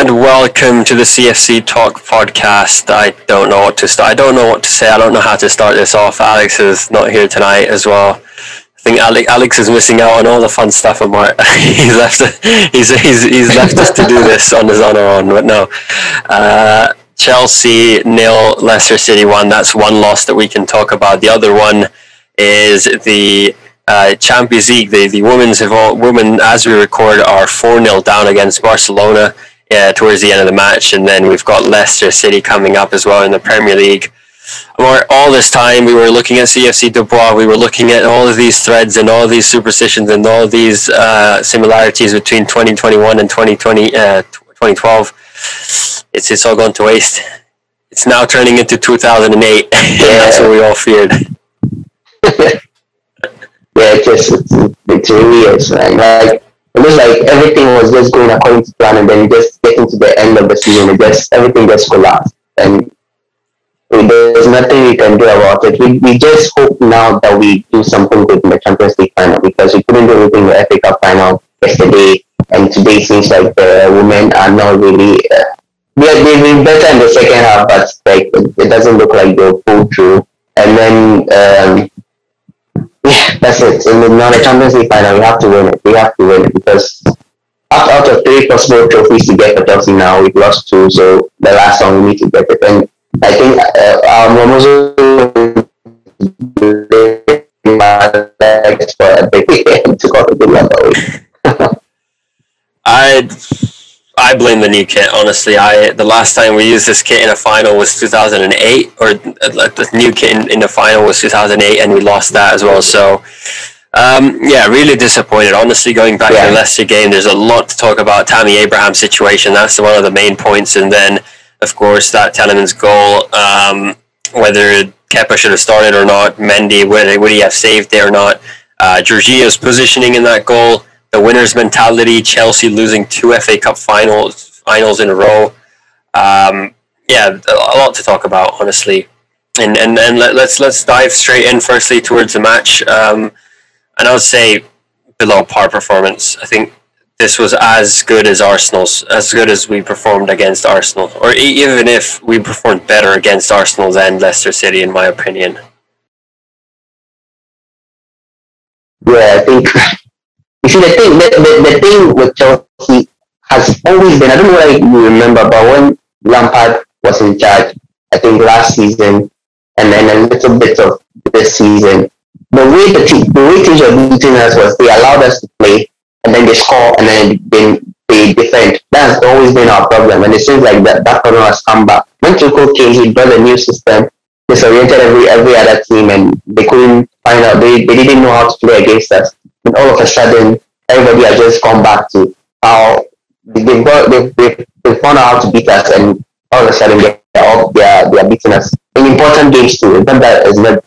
and welcome to the CFC Talk podcast. I don't know what to start. I don't know what to say. I don't know how to start this off. Alex is not here tonight as well. I think Alex Alex is missing out on all the fun stuff. And Mark he's left. He's, he's he's left us to do this on his on our own. But no, uh, Chelsea nil, Leicester City one. That's one loss that we can talk about. The other one is the uh, Champions League. The the women's women as we record are four 0 down against Barcelona yeah, towards the end of the match, and then we've got Leicester City coming up as well in the Premier League. All this time, we were looking at CFC Dubois. We were looking at all of these threads and all these superstitions and all these uh, similarities between 2021 and 2020, uh, 2012. It's it's all gone to waste. It's now turning into 2008. Yeah. That's what we all feared. yeah, just it's, it's really. Like it looks like everything was just going according to plan, and then just getting to the end of the season, it just everything just collapsed, and there's nothing we can do about it. We, we just hope now that we do something good in the Champions League final because we couldn't do anything in the FA Cup final yesterday, and today seems like the women are not really. Uh, they've been better in the second half, but like it doesn't look like they'll pull through. And then um, yeah, that's it. In the non Champions League final, we have to win it. We have to win it because out, out of three possible trophies to get for Chelsea now, we've lost two. So the last one we need to get it. And I think uh, um, Romoso for a big took off a good level. I I blame the new kit. Honestly, I the last time we used this kit in a final was 2008, or uh, the new kit in, in the final was 2008, and we lost that as well. So, um, yeah, really disappointed. Honestly, going back yeah. to the Leicester game, there's a lot to talk about. Tammy Abraham situation. That's one of the main points, and then of course that Tielemans goal. Um, whether Kepa should have started or not, Mendy would, would he have saved it or not? Uh, Jorginho's positioning in that goal the winner's mentality, Chelsea losing two FA Cup finals finals in a row. Um, yeah, a lot to talk about, honestly. And and, and let, us let's, let's dive straight in. Firstly, towards the match, um, and I would say below par performance. I think this was as good as Arsenal's, as good as we performed against Arsenal, or even if we performed better against Arsenal than Leicester City, in my opinion. Yeah, I think see, the thing, the, the, the thing with Chelsea has always been, I don't know whether you remember, but when Lampard was in charge, I think last season, and then a little bit of this season, the way the, te- the way teams were beating us was they allowed us to play, and then they score, and then they, they defend. That's always been our problem, and it seems like that, that problem has come back. When Tuchel came, he brought a new system, disoriented every every other team, and they couldn't find out. They, they didn't know how to play against us and all of a sudden everybody has just come back to how they've got they've, they've, they've found out how to beat us and all of a sudden they're all they're they're beating us in important games too. Not it's not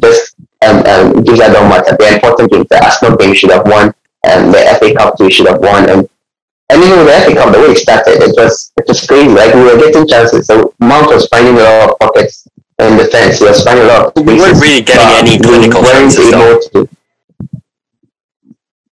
just um, um games that don't matter. They're important games. The Arsenal game should have won and the FA Cup too should have won and and even with the FA Cup the way it started it was it was crazy. Like we were getting chances. So Mount was finding a lot of pockets in defense. He was finding a lot of We weren't really getting any clinical chances. Able to,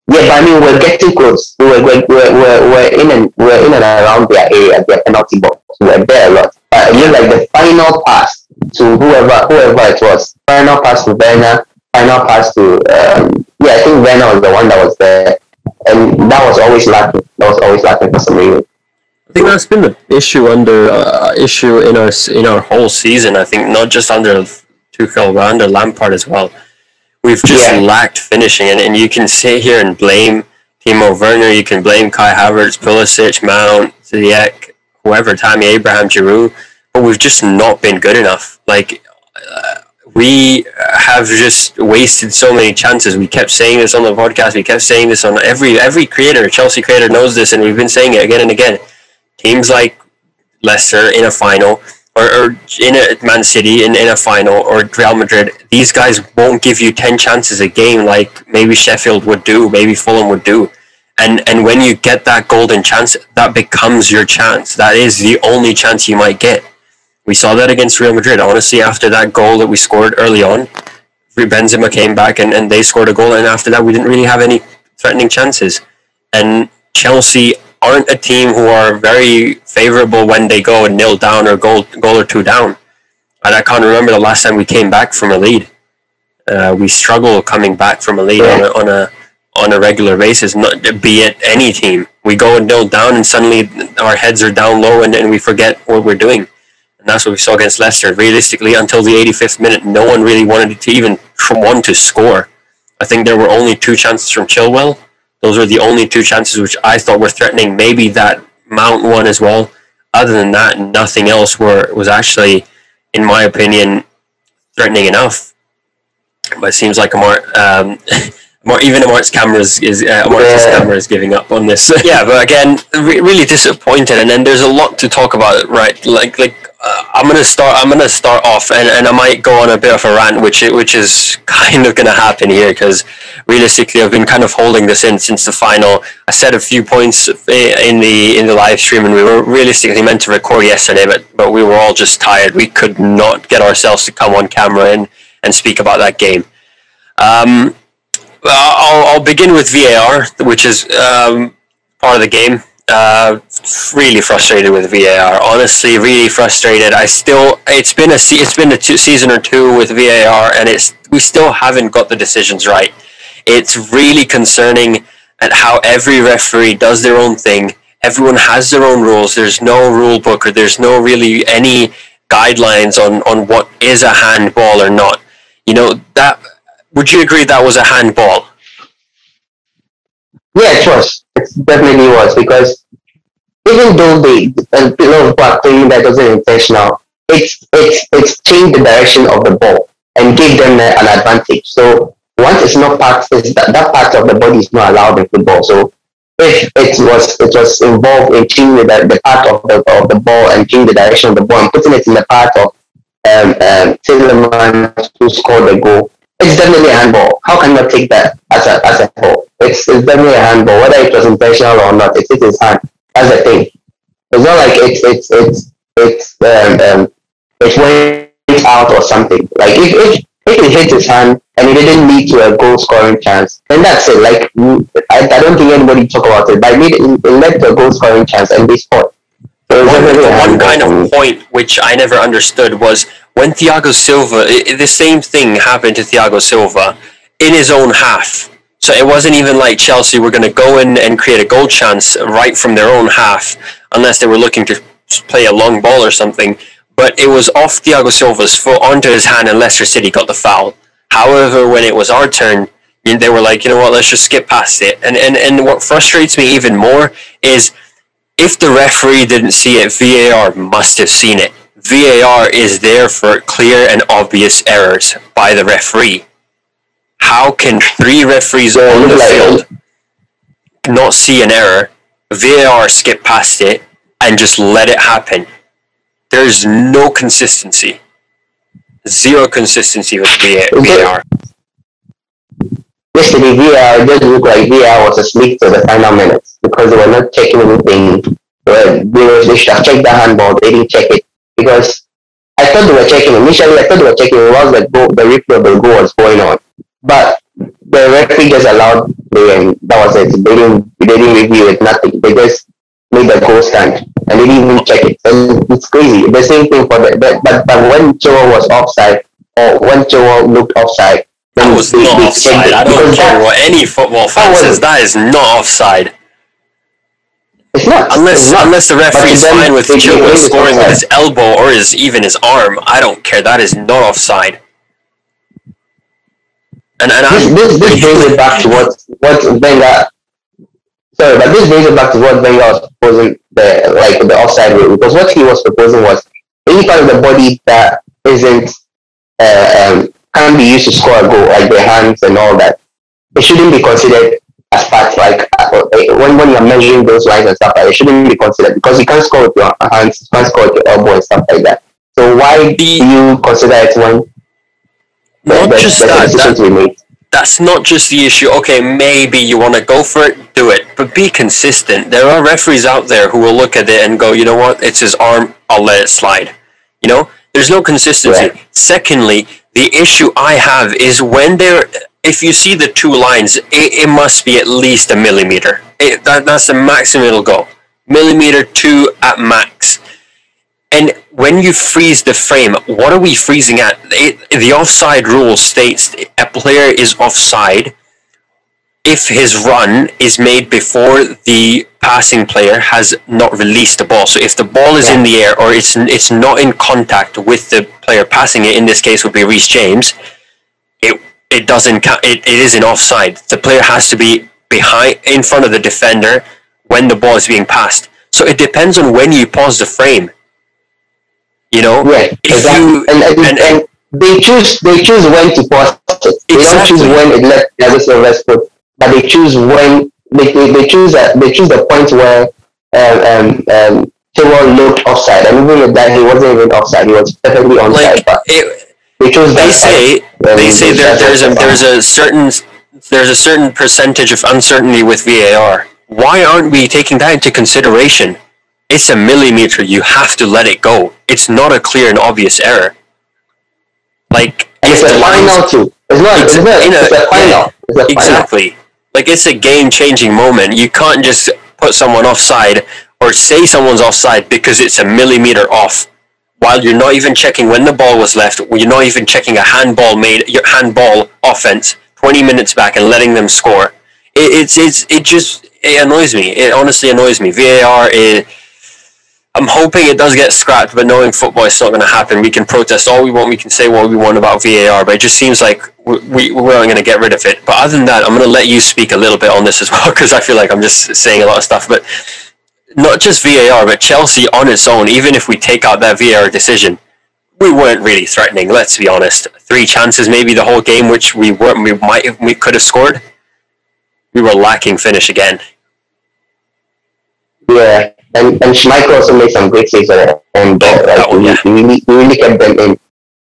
yeah, but I mean, we're getting close. We're, we're, we're, we're, in and we're in and around their area, their penalty box. We're there a lot. It like the final pass to whoever whoever it was. Final pass to Werner. Final pass to um, yeah, I think Werner was the one that was there, and that was always lacking. That was always lacking for some reason. I think that's been the issue under uh, issue in our in our whole season. I think not just under Tuchel, but under Lampard as well. We've just yeah. lacked finishing, and, and you can sit here and blame Timo Werner, you can blame Kai Havertz, Pulisic, Mount, Ziyech, whoever, Tammy Abraham, Giroud, but we've just not been good enough. Like, uh, we have just wasted so many chances. We kept saying this on the podcast. We kept saying this on every every creator, Chelsea creator knows this, and we've been saying it again and again. Teams like Leicester in a final or, or in a Man City in, in a final or Real Madrid, these guys won't give you 10 chances a game like maybe Sheffield would do, maybe Fulham would do. And, and when you get that golden chance, that becomes your chance. That is the only chance you might get. We saw that against Real Madrid. Honestly, after that goal that we scored early on, Benzema came back and, and they scored a goal. And after that, we didn't really have any threatening chances. And Chelsea aren't a team who are very favorable when they go and nil down or goal goal or two down. And I can't remember the last time we came back from a lead. Uh, we struggle coming back from a lead on a, on a on a regular basis. Not be it any team, we go and nil down, and suddenly our heads are down low, and, and we forget what we're doing. And that's what we saw against Leicester. Realistically, until the 85th minute, no one really wanted to even want to score. I think there were only two chances from Chilwell. Those were the only two chances which I thought were threatening. Maybe that Mount one as well. Other than that, nothing else were was actually, in my opinion, threatening enough. But it seems like Amar, um, Amar even Amar's camera is, is uh, Amar's yeah. camera is giving up on this. yeah, but again, re- really disappointed. And then there's a lot to talk about, right? Like like uh, I'm gonna start. I'm gonna start off, and, and I might go on a bit of a rant, which which is kind of gonna happen here because realistically, I've been kind of holding this in since the final. I said a few points in the in the live stream, and we were realistically meant to record yesterday, but but we were all just tired. We could not get ourselves to come on camera and and speak about that game. Um, I'll, I'll begin with VAR, which is um, part of the game uh, really frustrated with VAR. Honestly, really frustrated. I still, it's been a it's been a two, season or two with VAR, and it's we still haven't got the decisions right. It's really concerning at how every referee does their own thing. Everyone has their own rules. There's no rule book, or there's no really any guidelines on on what is a handball or not. You know that. Would you agree that was a handball? Yeah, it was. It definitely was because even though they a of people are claiming that wasn't intentional, it's it's it's changed the direction of the ball and gave them a, an advantage. So once it's not part, it's that, that part of the body is not allowed in football. So if it was it was involved in changing the, the part of the of the ball and changing the direction of the ball and putting it in the part of um, um, Tielemans who scored the goal, it's definitely a handball. How can you take that as a as a whole? It's, it's definitely a handball, whether it was intentional or not. It's his hand. That's the thing. It's not like it's it's it's it's um, um it went out or something. Like if if if it hit his hand and it didn't lead to a goal scoring chance, then that's it. Like I, I don't think anybody talk about it. But it, it led to a goal scoring chance and they scored. So one, one kind of point which I never understood was when Thiago Silva, it, the same thing happened to Thiago Silva in his own half. So it wasn't even like Chelsea were going to go in and create a goal chance right from their own half, unless they were looking to play a long ball or something. But it was off Thiago Silva's foot onto his hand, and Leicester City got the foul. However, when it was our turn, they were like, you know what, let's just skip past it. And and, and what frustrates me even more is if the referee didn't see it, VAR must have seen it. VAR is there for clear and obvious errors by the referee. How can three referees on the field not see an error, VAR skip past it, and just let it happen? There's no consistency. Zero consistency with VAR. Yesterday, VAR just look like VAR was asleep to the final minutes because they were not checking anything. They should have checked the handball. They didn't check it because I thought they were checking. Initially, I thought they were checking while the goal, the replay of the goal was going on. But the referee just allowed the and that was it. They didn't they didn't review it, nothing. They just made the goal stand and they didn't even check it. And it's crazy. The same thing for the, the but but when Chilwell was offside or when Chilwell looked offside, that was they, not they offside. I don't care what any football fan says. That is not offside. It's not. Unless it's not. unless the referee is fine with Chilwell scoring with his elbow or his even his arm, I don't care. That is not offside. And, and this, this, this brings it back to what what Wenger. Sorry, but this brings it back to what Wenger was proposing the like the offside rule because what he was proposing was any part of the body that isn't uh, um, can be used to score a goal, like the hands and all that, it shouldn't be considered as part like uh, when when you're measuring those lines and stuff like it shouldn't be considered because you can't score with your hands, you can't score with your elbow and stuff like that. So why do you consider it one not the, just that, that that's not just the issue. Okay, maybe you want to go for it, do it, but be consistent. There are referees out there who will look at it and go, you know what, it's his arm, I'll let it slide. You know, there's no consistency. Right. Secondly, the issue I have is when there, if you see the two lines, it, it must be at least a millimeter. It, that, that's the maximum it'll go. millimeter two at max. And when you freeze the frame, what are we freezing at? It, the offside rule states a player is offside if his run is made before the passing player has not released the ball. So if the ball is yeah. in the air or it's it's not in contact with the player passing it, in this case would be Reece James, it it doesn't count. It, it is an offside. The player has to be behind in front of the defender when the ball is being passed. So it depends on when you pause the frame. You know, right? Exactly. you and, and, and, and, they choose they choose when to pause it. They exactly. don't choose when it left a rest put but they choose when they, they, they choose a, they choose the point where um, um, um, looked offside, and even with that, he wasn't even offside; he was perfectly onside. Like, but it, they chose they say they say there, there's a there's a certain there's a certain percentage of uncertainty with VAR. Why aren't we taking that into consideration? It's a millimeter. You have to let it go. It's not a clear and obvious error. Like it's a final too. It's not. It's, it's, not, it's a, final. It's a exactly. Final. Like it's a game changing moment. You can't just put someone offside or say someone's offside because it's a millimeter off while you're not even checking when the ball was left, you're not even checking a handball made your handball offense 20 minutes back and letting them score. It, it's it's it just it annoys me. It honestly annoys me. VAR is I'm hoping it does get scrapped, but knowing football, it's not going to happen. We can protest all we want, we can say what we want about VAR, but it just seems like we, we, we're not going to get rid of it. But other than that, I'm going to let you speak a little bit on this as well, because I feel like I'm just saying a lot of stuff. But not just VAR, but Chelsea on its own, even if we take out that VAR decision, we weren't really threatening. Let's be honest. Three chances, maybe the whole game, which we weren't, we might, we could have scored. We were lacking finish again. Yeah, and and Schmeichel also made some great saves on and uh, like oh, yeah. we, really, we really kept them in.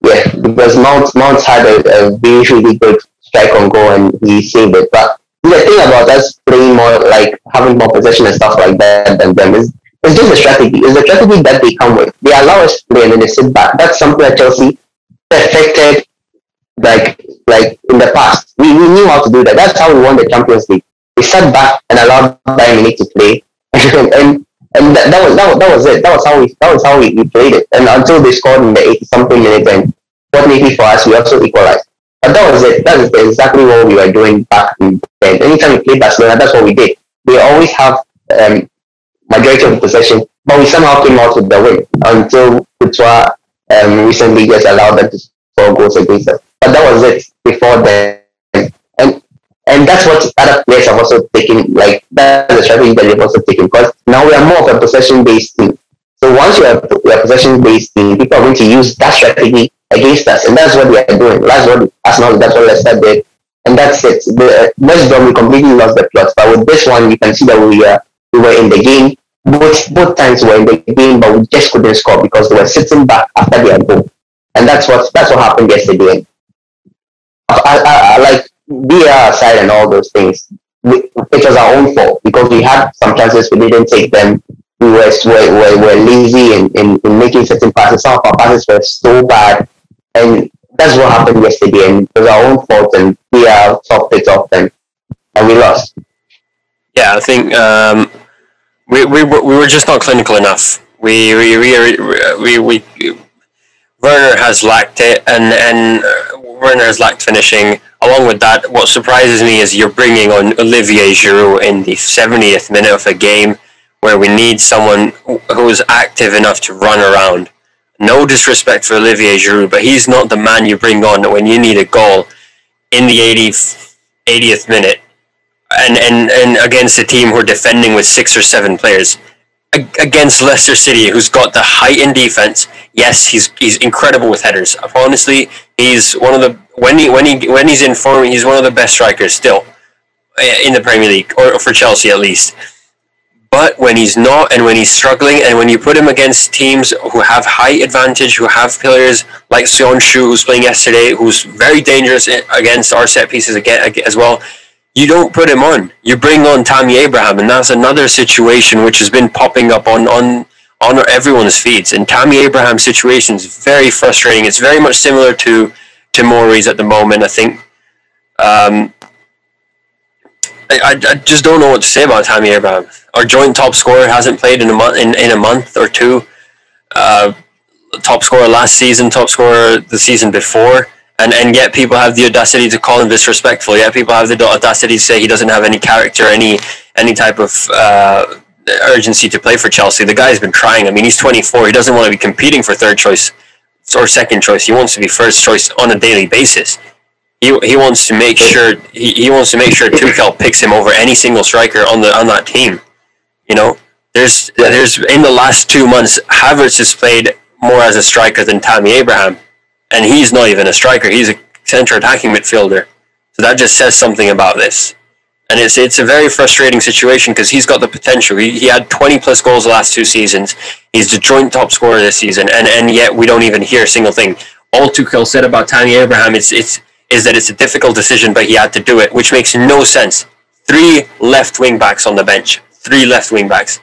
Yeah, because Mount Mount had a, a really really good strike on goal and he saved it. But the thing about us playing more like having more possession and stuff like that than them is it's just a strategy. It's a strategy that they come with. They allow us to play and then they sit back. That's something that Chelsea perfected like like in the past. We, we knew how to do that. That's how we won the Champions League. We sat back and allowed Bayern Munich to play. and and that, that was that, was, that was it. That was how we that was how we, we played it. And until they scored in the eighty something minutes, and fortunately for us, we also equalized. But that was it. That is exactly what we were doing back then. Anytime we played Barcelona, that's what we did. We always have um, majority of possession, but we somehow came out with the win until Courtois um, recently just allowed them to score goals against us. But that was it before then. And that's what other players have also taken, like that's the strategy that they've also taken because now we are more of a possession based team. So once you are, a possession based team, people are going to use that strategy against us, and that's what they are doing. That's what Arsenal, that's what Leicester did, and that's it. The West Brom we completely lost the plot, but with this one, you can see that we uh, we were in the game. Both both times we were in the game, but we just couldn't score because they were sitting back after their goal, and that's what that's what happened yesterday. I, I, I like VAR aside and all those things, it was our own fault because we had some chances, we didn't take them. We were, were, were, lazy in, in, in making certain passes. Some of our passes were so bad. And that's what happened yesterday. And it was our own fault. And we are top it off and, and we lost. Yeah, I think um, we, we, we were just not clinical enough. We, we, we, we, we, Werner has lacked it, and, and Werner has lacked finishing along with that, what surprises me is you're bringing on Olivier Giroud in the 70th minute of a game where we need someone who is active enough to run around. No disrespect for Olivier Giroud, but he's not the man you bring on when you need a goal in the 80th, 80th minute and, and, and against a team who are defending with six or seven players against Leicester City, who's got the height in defense. Yes, he's he's incredible with headers. Honestly, he's one of the when he when he when he's in form, he's one of the best strikers still eh, in the Premier League or for Chelsea at least. But when he's not, and when he's struggling, and when you put him against teams who have height advantage, who have players like Söyüncü, who's playing yesterday, who's very dangerous against our set pieces again as well, you don't put him on. You bring on Tammy Abraham, and that's another situation which has been popping up on on on everyone's feeds. And Tammy Abraham's situation is very frustrating. It's very much similar to to Maury's at the moment. I think. Um, I, I, just don't know what to say about Tammy Abraham. our joint top scorer hasn't played in a month in, in a month or two. Uh, top scorer last season, top scorer the season before, and and yet people have the audacity to call him disrespectful. Yet people have the audacity to say he doesn't have any character, any any type of uh, urgency to play for Chelsea. The guy's been trying. I mean, he's 24. He doesn't want to be competing for third choice or second choice. He wants to be first choice on a daily basis. He, he wants to make sure he, he wants to make sure Tuchel picks him over any single striker on the on that team. You know, there's there's in the last two months, Havertz has played more as a striker than Tammy Abraham, and he's not even a striker. He's a centre attacking midfielder. So that just says something about this. And it's it's a very frustrating situation because he's got the potential. He, he had 20 plus goals the last two seasons. He's the joint top scorer this season, and, and yet we don't even hear a single thing. All Tuchel said about Tammy Abraham is it's is that it's a difficult decision, but he had to do it, which makes no sense. Three left wing backs on the bench. Three left wing backs.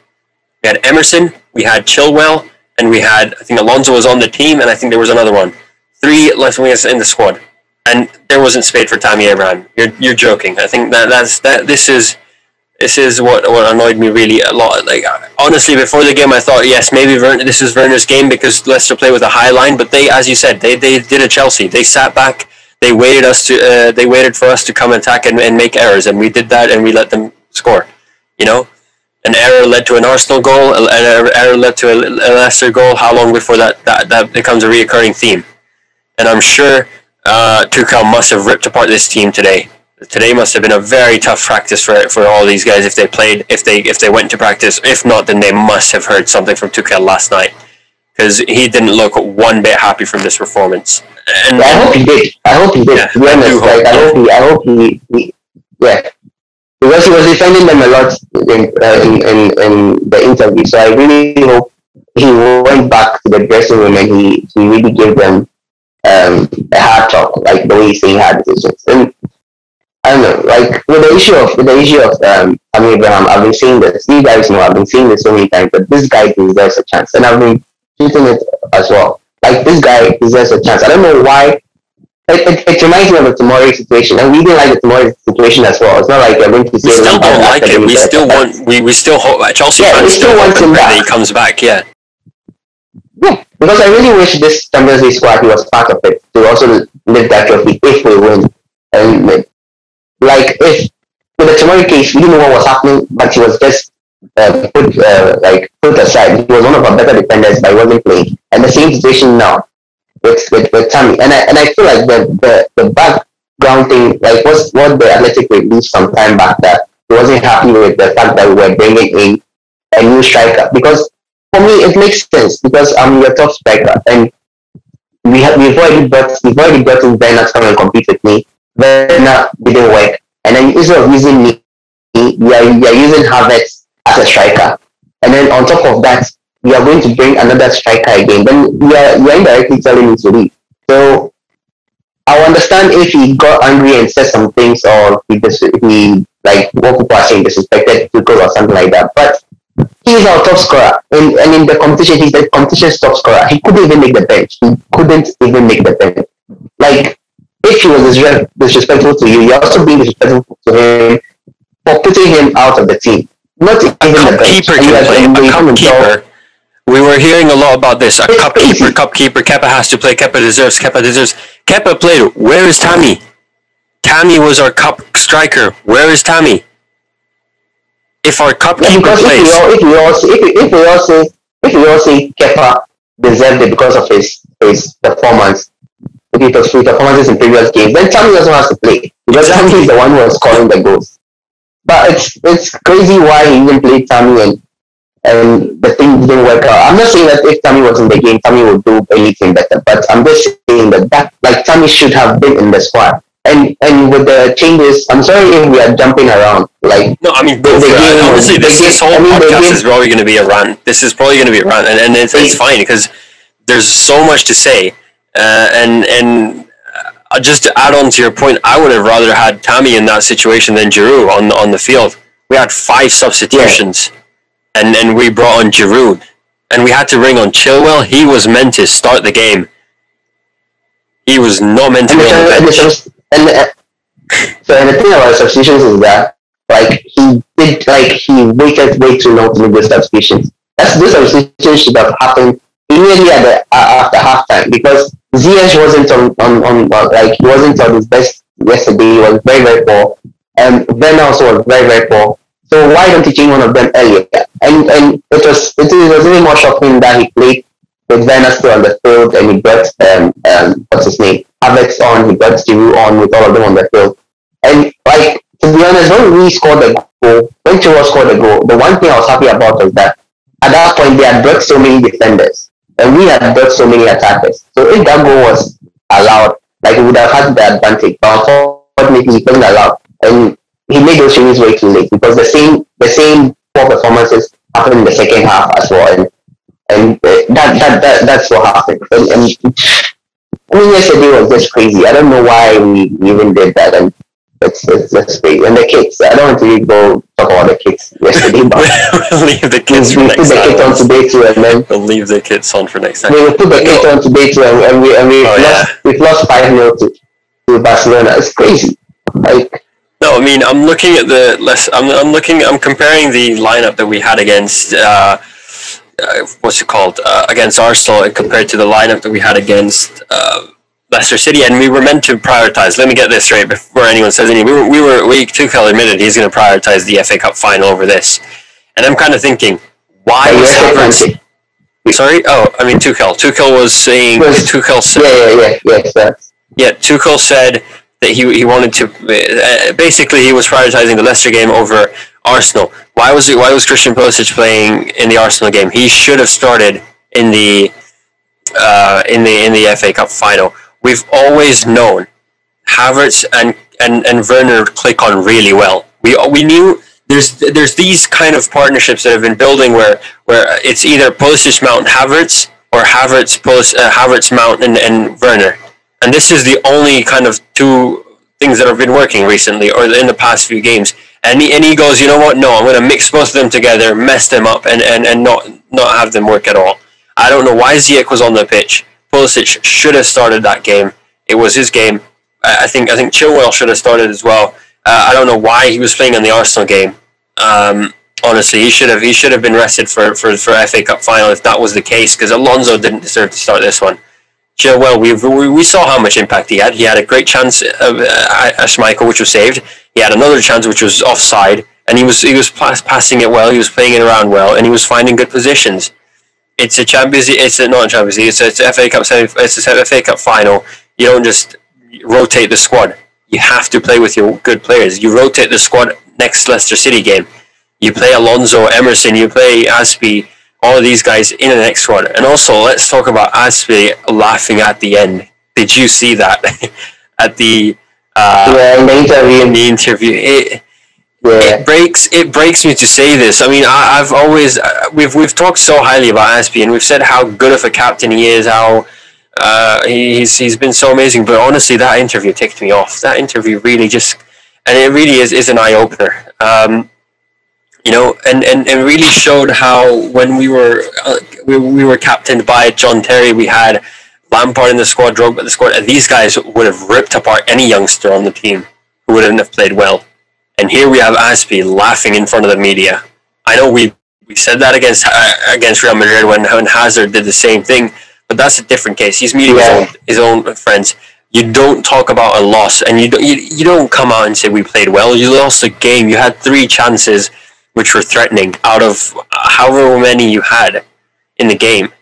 We had Emerson, we had Chilwell, and we had I think Alonso was on the team, and I think there was another one. Three left wingers in the squad and there wasn't space for Tammy Abraham. You're you're joking. I think that that's that. This is this is what what annoyed me really a lot. Like honestly, before the game, I thought yes, maybe this is Werner's game because Leicester play with a high line. But they, as you said, they they did a Chelsea. They sat back. They waited us to uh, they waited for us to come attack and, and make errors, and we did that, and we let them score. You know, an error led to an Arsenal goal. An error led to a Leicester goal. How long before that that, that becomes a reoccurring theme? And I'm sure uh, Tuchel must have ripped apart this team today. Today must have been a very tough practice for for all these guys if they played, if they if they went to practice. If not, then they must have heard something from Tuchel last night because he didn't look one bit happy from this performance. And, I hope he did. I hope he did. Yeah, to be honest, I, like, I hope he. I hope he, he. Yeah, because he was defending them a lot in, uh, in, in, in the interview. So I really hope he went back to the dressing room and he, he really gave them um, hard talk, like the way he's saying hard decisions. And I don't know, like with the issue of with the issue of um, Tammy Abraham, I've been saying this. You guys know I've been saying this so many times, but this guy deserves a chance, and I've been treating it as well. Like this guy deserves a chance. I don't know why. It, it, it reminds me of the Tomori situation, and we didn't like the Tomori situation as well. It's not like we're going to say we still don't like it. We still want we, we still hope Chelsea yeah, fans still, still want him back. he comes back. Yeah. Yeah, because I really wish this Champions League squad was part of it to also lift that trophy if we win. And like if with the Tomori case, we didn't know what was happening, but he was just uh, put uh, like put aside. He was one of our better defenders, but wasn't playing. And the same situation now with with, with Tammy. And I and I feel like the the, the background thing, like what's what the Athletic released some time back that he wasn't happy with the fact that we were bringing in a new striker because for me, it makes sense because I'm your top striker, and we have we've already got we've already gotten Werner to come and compete with me. Werner didn't work, and then instead of using me, we are, we are using Havertz as a striker, and then on top of that, we are going to bring another striker again. Then we are you are indirectly telling me to leave. So I understand if he got angry and said some things, or he dis- he like what people are saying disrespected people or something like that, but he is our top scorer. And, and in the competition, he's the competition's top scorer. He couldn't even make the bench. He couldn't even make the bench. Like, if he was disrespectful to you, you're also being disrespectful to him for putting him out of the team. Not even the bench. Keeper can play. A cup keeper. We were hearing a lot about this. A cup keeper, cup keeper. Kepa has to play. Kepa deserves. Kepa deserves. Kepa played. Where is Tammy? Tammy was our cup striker. Where is Tammy? If our cup yeah, because plays, if we all if we all say, if, if we all say if we all say Kepa deserved it because of his his performance, if it was his performances in previous games, then Tammy also has to play because exactly. Is the one who was scoring the goals. But it's it's crazy why he even played Tammy and and the thing didn't work out. I'm not saying that if Tammy was in the game, Tammy would do anything better, but I'm just saying that that like Tammy should have been in the squad and and with the changes, I'm sorry if we are jumping around. Like no, I mean, the, the game, honestly, this, this whole I mean, podcast game, is probably going to be a rant. This is probably going to be a rant, and, and it's, it's fine because there's so much to say, uh, and and uh, just to add on to your point, I would have rather had Tammy in that situation than Giroud on on the field. We had five substitutions, yeah. and and we brought on Giroud, and we had to ring on Chilwell. He was meant to start the game. He was not meant to be on the bench. And uh, so, and the thing about substitutions is that like he did like he waited way too long to make those substitutions. That's those substitutions should have happened immediately at the, uh, after halftime because Ziyech wasn't on, on, on like he wasn't on his best yesterday. He was very very poor, and Ben also was very very poor. So why don't you change one of them earlier? And and it was it was really more shocking that he played Werner still on the field and he got um, um what's his name Havertz on, he got Giroud on with all of them on the field. And like to be honest, when we scored the goal, when Chilwell scored the goal, the one thing I was happy about was that at that point they had brought so many defenders and we had brought so many attackers. So if that goal was allowed, like we would have had the advantage. But unfortunately, he wasn't allowed, and he made those changes way too late because the same the same poor performances happened in the second half as well, and and uh, that, that that that's what happened. And, and I mean, yesterday was just crazy. I don't know why we even did that, and it's just crazy. And the kids, I don't want to go talk about the kids yesterday, but we'll leave the kids we, we put the kids on today too, and then we'll leave the kids on for next time. We will put the kids on today too, and, and we and we oh, lost yeah. we've lost five 0 to, to Barcelona. It's crazy. Like no, I mean I'm looking at the less. I'm I'm looking. I'm comparing the lineup that we had against. Uh, uh, what's it called uh, against Arsenal and compared to the lineup that we had against uh, Leicester City, and we were meant to prioritize. Let me get this straight before anyone says anything. We were, we were, we Tuchel admitted he's going to prioritize the FA Cup final over this, and I'm kind of thinking, why was Havertz? Sorry, oh, I mean Tuchel. Tuchel was saying was, Tuchel said, yeah, yeah, yeah, yes, yeah. Tuchel said that he he wanted to uh, basically he was prioritizing the Leicester game over Arsenal. Why was it? Why was Christian Pulisic playing in the Arsenal game? He should have started in the uh, in the in the FA Cup final we've always known Havertz and, and, and Werner click on really well. We, we knew there's there's these kind of partnerships that have been building where where it's either Pulisic Mount Havertz or Havertz Pulis, uh, Havertz Mount and, and Werner, and this is the only kind of two things that have been working recently or in the past few games. And he, and he goes, you know what? No, I'm going to mix both of them together, mess them up, and, and, and not not have them work at all. I don't know why Ziyech was on the pitch. Pulisic should have started that game. It was his game. I think I think Chilwell should have started as well. Uh, I don't know why he was playing in the Arsenal game. Um, honestly, he should have he should have been rested for, for, for FA Cup final if that was the case because Alonso didn't deserve to start this one. Chilwell, we, we, we saw how much impact he had. He had a great chance of uh, Schmeichel, which was saved. He had another chance which was offside, and he was he was pass, passing it well. He was playing it around well, and he was finding good positions it's a Champions. It's a, not a Champions League. It's a, it's a FA Cup semi. It's a FA Cup final. You don't just rotate the squad. You have to play with your good players. You rotate the squad next Leicester City game. You play Alonso, Emerson. You play Azpi. All of these guys in the next squad. And also, let's talk about Azpi laughing at the end. Did you see that at the uh, yeah in the interview? In the interview, it, yeah. It breaks it breaks me to say this. I mean, I, have always uh, we've we've talked so highly about Azpi, and we've said how good of a captain he is, how uh, he's he's been so amazing. But honestly, that interview ticked me off. That interview really just, and it really is is an eye opener. Um, you know, and, and, and really showed how when we were uh, we, we were captained by John Terry, we had Lampard in the squad, Drogba in the squad, and these guys would have ripped apart any youngster on the team who wouldn't have played well. And here we have Azpi laughing in front of the media. I know we, we said that against uh, against Real Madrid when, when Hazard did the same thing, but that's a different case. He's meeting yeah. his, own, his own friends. You don't talk about a loss, and you don't, you, you don't come out and say we played well. You lost a game. You had three chances which were threatening out of however many you had in the game.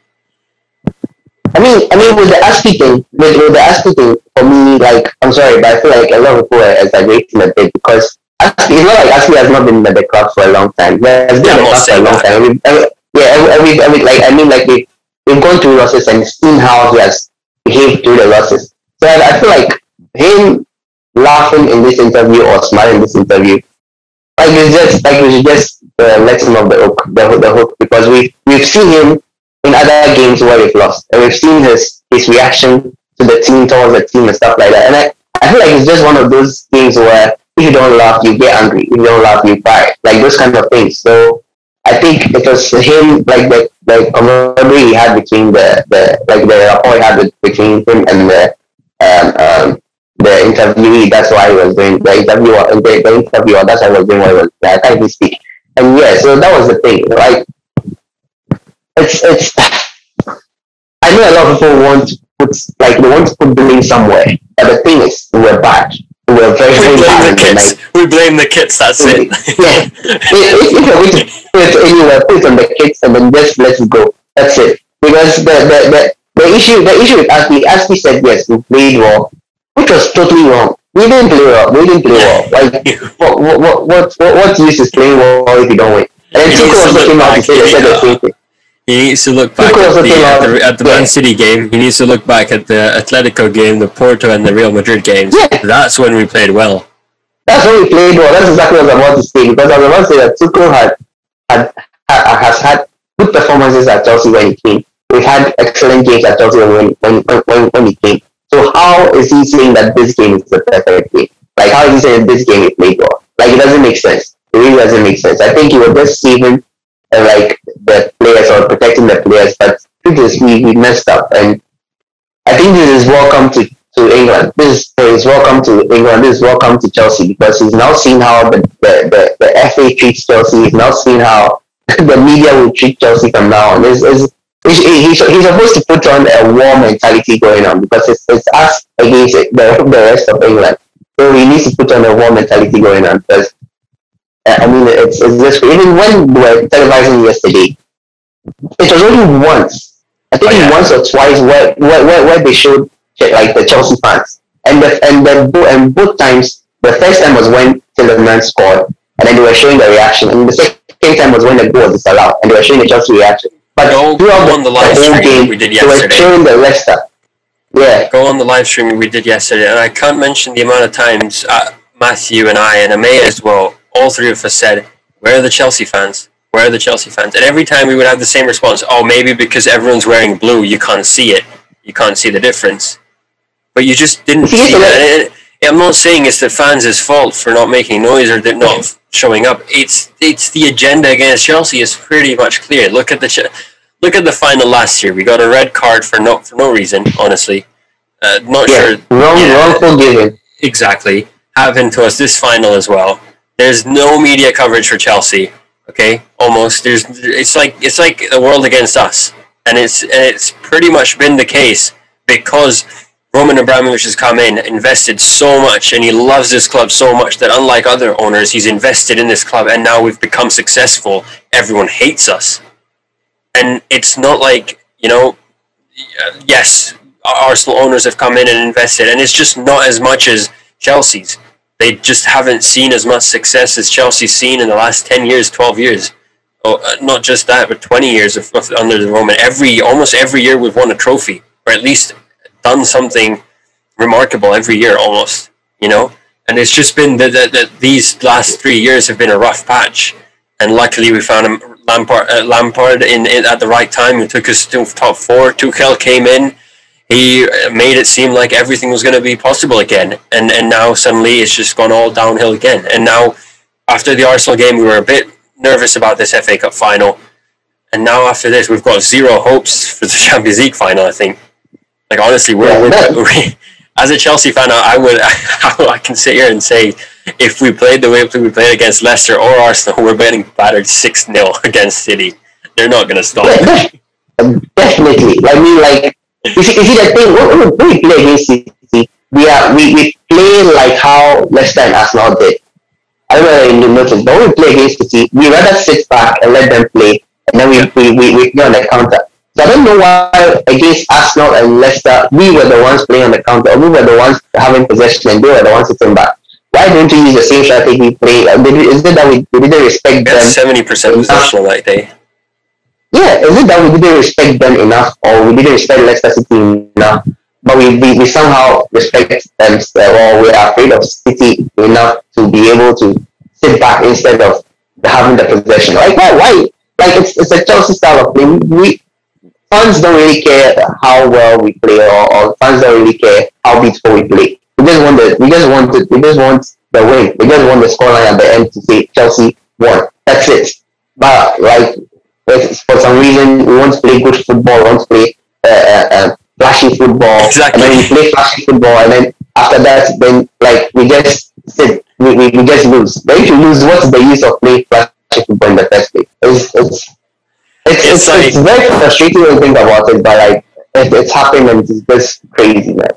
I mean, I mean, with the Azpi thing, with, with the Azpi thing, for me, like, I'm sorry, but I feel like a lot of people are exaggerating a bit because Azpi, it's not like Azpi has not been in the club for a long time. He has been in the club for a long time. Every, every, yeah, every, every, like, I mean, like, we, we've gone through losses and seen how he has behaved through the losses. So I, I feel like him laughing in this interview or smiling in this interview, like, it's just, like, we should just uh, let him off the hook, the, the hook, because we, we've seen him in other games where we've lost, and we've seen his, his reaction to the team, towards the team and stuff like that. And I, I feel like it's just one of those things where if you don't laugh, you get angry. If you don't laugh, you cry. Like those kind of things. So I think it was him, like the the camaraderie he had between the, the like the rapport he had between him and the um, um, the interviewee. That's why he was doing the interviewer. The, the interviewer. That's why he was doing what he was. I can't even speak. And yeah, so that was the thing. Like, it's it's. I know a lot of people want to put like they want to put blame somewhere, but the thing is, we're bad. We're very we blame bad. the and, kids. like, We blame the kids. That's it. yeah. if, if you're going to put it anywhere, put it on the kids and then just let it go. That's it. Because the the, the, the issue the issue with Azpi, Azpi said yes, we played well, which was totally wrong. We didn't play well. We didn't play well. Like what what what what what, what use is playing well if you don't win? And Tuchel also came out to back, say they said the same thing. He needs to look back at the, at the, at the yeah. Man City game. He needs to look back at the Atletico game, the Porto, and the Real Madrid games. Yeah. That's when we played well. That's when we played well. That's exactly what I was about to say because I was about to say that Tuchel had, had, had has had good performances at Chelsea when he came. We've had excellent games at Chelsea when when when, when, he came. So how is he saying that this game is the perfect game? Like how is he saying that this game he played well? Like it doesn't make sense. It really doesn't make sense. I think he was just saving uh, like the or protecting the players, but is we, messed up and I think this is welcome to, to England. This is welcome to England. This is welcome to Chelsea because he's now seen how the, the, the, the FA treats Chelsea. He's now seen how the media will treat Chelsea from now on. It's, he's supposed to put on a war mentality going on because it's, it's us against the, the rest of England. So he needs to put on a war mentality going on because uh, I mean it's, it's just even when we were televising yesterday, it was only once I think Oh, yeah. once or twice where, where, where, where they showed like the Chelsea fans, and the and the and both times the first time was when Tielemans scored, and then they were showing the reaction, and the second time was when the goal was disallowed, and they were showing the Chelsea reaction. But Go- throughout go on the live whole stream game, we did yesterday. they were showing the Leicester. Yeah, Go on the live stream we did yesterday, and I can't mention the amount of times uh, Matthew and I and Amaya as well, all three of us said, "Where are the Chelsea fans? Where are the Chelsea fans?" And every time we would have the same response: "Oh, maybe because everyone's wearing blue, you can't see it. You can't see the difference." But you just didn't See, see that. And it- I'm not saying it's the fans' fault for not making noise or they're not showing up. It's it's the agenda against Chelsea is pretty much clear. Look at the Ch- look at the final last year. We got a red card for no for no reason. Honestly, uh, not yeah, sure wrong, yeah. wrongful giving. exactly happened to us this final as well. There's no media coverage for Chelsea. Okay, almost. There's it's like it's like the world against us, and it's and it's pretty much been the case because Roman Abramovich has come in, invested so much, and he loves this club so much that unlike other owners, he's invested in this club, and now we've become successful. Everyone hates us, and it's not like you know. Yes, Arsenal owners have come in and invested, and it's just not as much as Chelsea's. They just haven't seen as much success as Chelsea's seen in the last ten years, twelve years. Oh, uh, not just that, but twenty years of, of under the Roman. Every almost every year we've won a trophy, or at least done something remarkable every year, almost. You know, and it's just been that that that these last three years have been a rough patch, and luckily we found him Lampard, uh, Lampard in, in at the right time who took us to top four. Tuchel came in he made it seem like everything was going to be possible again, and and now suddenly it's just gone all downhill again. And now, after the Arsenal game, we were a bit nervous about this FA Cup final, and now after this, we've got zero hopes for the Champions League final. I think, like honestly, we're, Yeah, we're, that- we as a Chelsea fan, I I would I can sit here and say if we played the way we played against Leicester or Arsenal, we're getting battered six 0 against City. They're not going to stop. Yeah, definitely. I mean, like, you see, you see the thing, when, when we play against City, we are we, we play like how Leicester and Arsenal did. I don't know whether you noticed, but when we play against City, we rather sit back and let them play, and then we we, we, we play on the counter. So I don't know why against Arsenal and Leicester, we were the ones playing on the counter, or we were the ones having possession, and they were the ones sitting back. Why don't you use the same strategy we play? Is it that we, we didn't respect We them? seventy percent possession on that day. Yeah, is it that we didn't respect them enough or we didn't respect Leicester City enough? But we, we, we somehow respect them or we're afraid of City enough to be able to sit back instead of having the possession. Like why why like it's it's a Chelsea style of play. We fans don't really care how well we play or, or fans don't really care how beautiful we play. We just want the we just want to, we just want the win. We just want the scoreline at the end to say Chelsea won. That's it. But like if for some reason we want to play good football, we want to play uh, uh, uh, flashy football, Exactly. and then we play flashy football, and then after that, then like we just sit, we, we, we just lose. But if you lose, what's the use of playing flashy football in the first place? It's it's it's, it's, it's, like, it's very frustrating to think about it, but like it, it's happening and it's just crazy, man.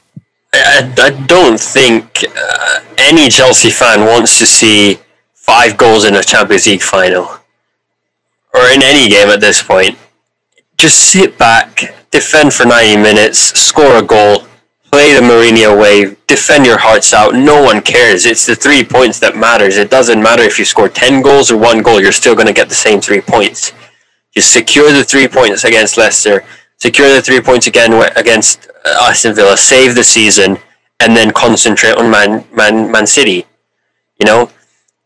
I, I don't think uh, any Chelsea fan wants to see five goals in a Champions League final or in any game at this point. Just sit back, defend for 90 minutes, score a goal, play the Mourinho way, defend your hearts out. No one cares. It's the three points that matters. It doesn't matter if you score 10 goals or one goal, you're still going to get the same three points. Just secure the three points against Leicester, secure the three points again against uh, Aston Villa, save the season, and then concentrate on Man, Man, Man City. You know,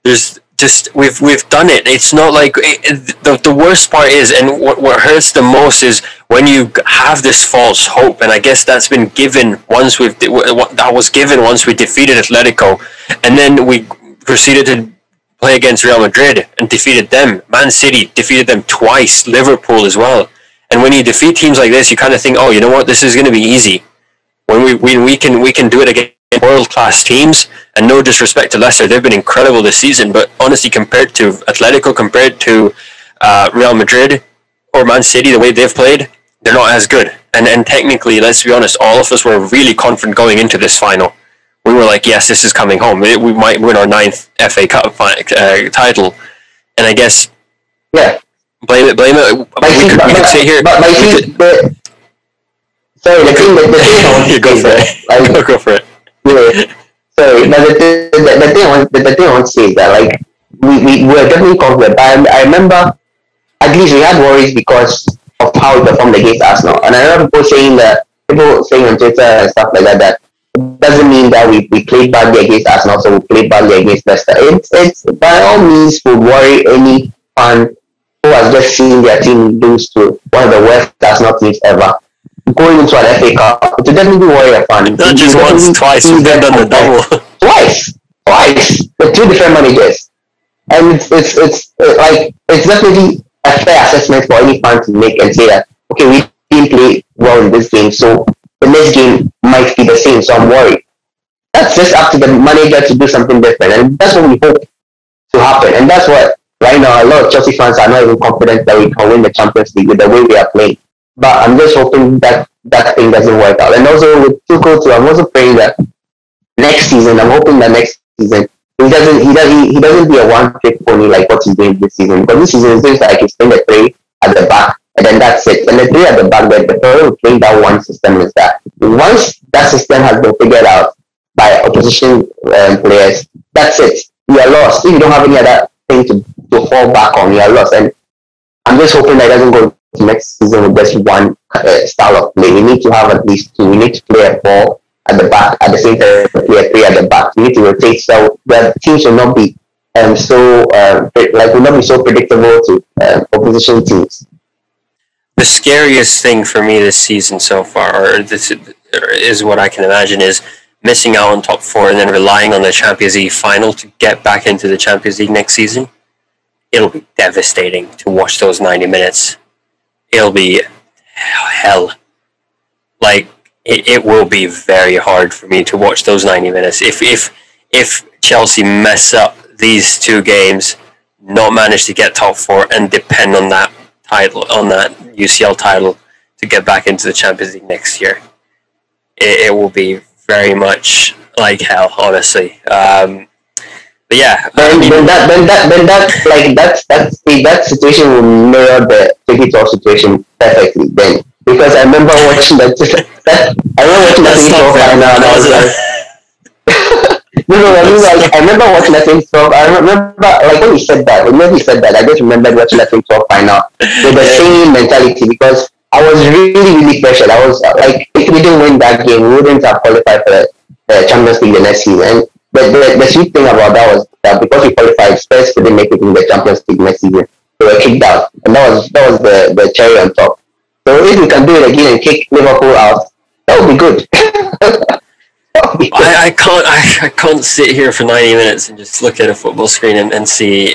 there's just we've we've done it. It's not like it, the the worst part is, and what what hurts the most is when you have this false hope, and I guess that's been given once we've that was given once we defeated Atletico, and then we proceeded to play against Real Madrid and defeated them. Man City defeated them twice. Liverpool as well. And when you defeat teams like this, you kind of think, oh, you know what, this is going to be easy. When we, we we can we can do it against world class teams. And no disrespect to Leicester, they've been incredible this season. But honestly, compared to Atletico, compared to uh, Real Madrid or Man City, the way they've played, they're not as good. And and technically, let's be honest, all of us were really confident going into this final. We were like, yes, this is coming home. We might win our ninth FA Cup uh, title. And I guess, yeah, blame it, blame it. But we, could, we could sit here. But, but sorry, the thing, the, the thing, you go for it. Like, go, go for it yeah. Sorry, but the, the, the, the thing I want the, the thing I want to say is that like we, we were definitely confident. But I, remember at least we had worries because of how we performed against Arsenal. And I remember people saying that people saying on Twitter and stuff like that that doesn't mean that we, we played badly against Arsenal, so we played badly against Leicester. It's it's by all means would worry any fan who has just seen their team lose to one of the worst Arsenal teams ever going into an FA Cup to definitely worry a fan. Not just once, twice. We've done the double. Twice, twice with two different managers, and it's it's it's like it's definitely a fair assessment for any fan to make and say that okay, we didn't play well in this game, so the next game might be the same. So I'm worried. That's just up to the manager to do something different, and that's what we hope to happen. And that's what right now a lot of Chelsea fans are not even confident that we can win the Champions League with the way we are playing. But I'm just hoping that that thing doesn't work out. And also with Tuchel too, I'm also praying that next season, I'm hoping that next season he doesn't he doesn't he doesn't be a one trick pony like what he's doing this season. But this season it seems like he's playing the three at the back and then that's it. And the three at the back, the, the problem with playing that one system is that once that system has been figured out by opposition um, players, that's it. You are lost. If you don't have any other thing to, to fall back on, you are lost. And I'm just hoping that it doesn't go next season with just one uh, style of play. We need to have at least two. We need to play a four at the back at the same time play a three at the back. We need to rotate so the teams will not be um, so uh, like will not be so predictable to uh, opposition teams. The scariest thing for me this season so far, or this is what I can imagine, is missing out on top four and then relying on the Champions League final to get back into the Champions League next season. It'll be devastating to watch those ninety minutes it'll be hell. Like it, it will be very hard for me to watch those ninety minutes. If if if Chelsea mess up these two games, not manage to get top four, and depend on that title on that UCL title to get back into the Champions League next year, it, it will be very much like hell. Honestly, um, but yeah, then, then that then that then that like that that that situation will mirror the Take It situation perfectly. Then because I remember watching that, that I remember watching that thing so final and uh, I was like. no, no, I mean, like, I remember watching that thing 12. I remember, like, when he said that, when he said that, I just remembered watching that thing 12 final with the same mentality because I was really, really pressured. I was like, if we didn't win that game, we wouldn't have qualified for the Champions League the next season. But the, the sweet thing about that was that because we qualified, Spurs couldn't make it in the Champions League next season. They were kicked out, and that was that was the, the cherry on top. So if we can do it again and kick Liverpool out, that would be good. I, I can't I, I can't sit here for ninety minutes and just look at a football screen and, and see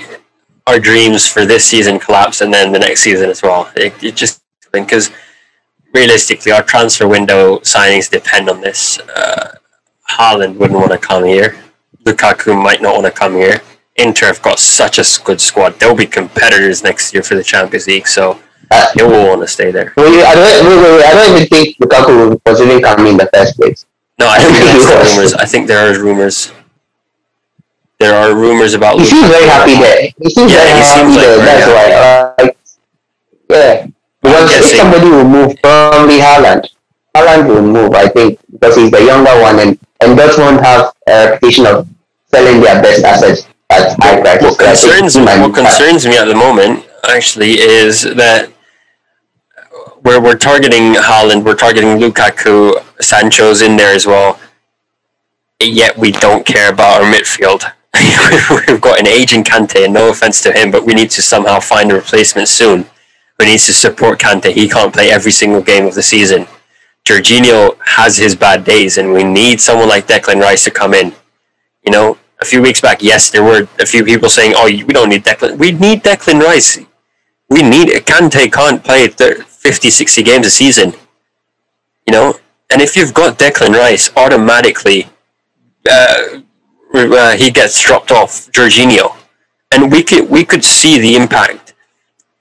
our dreams for this season collapse and then the next season as well. It, it just because realistically our transfer window signings depend on this. Uh, Haaland wouldn't want to come here. Lukaku might not want to come here. Inter have got such a good squad. They'll be competitors next year for the Champions League, so uh, they will want to stay there. Wait, I don't, wait, wait, I don't even think Lukaku was even coming in the first place. No, I think that's rumors. I think there are rumors. There are rumors about. He Lukaku. seems very happy there. He seems yeah, very he happy seems like there. That's why. Uh, like, yeah, because if somebody will move, from probably Haaland. Haaland will move, I think, because he's the younger one, and and Dortmund have a reputation of selling their best assets at high prices. What concerns me, what concerns me at the moment actually is that we're we're targeting Haaland, we're targeting Lukaku, Sancho's in there as well. Yet we don't care about our midfield. We've got an aging Kante, and no offense to him, but we need to somehow find a replacement soon. We need to support Kante. He can't play every single game of the season. Jorginho has his bad days, and we need someone like Declan Rice to come in. You know, a few weeks back, yes, there were a few people saying, "Oh, we don't need Declan. We need Declan Rice. We need Kante can't play 50, 60 games a season. You know, and if you've got Declan Rice, automatically uh, uh, he gets dropped off Jorginho, and we could we could see the impact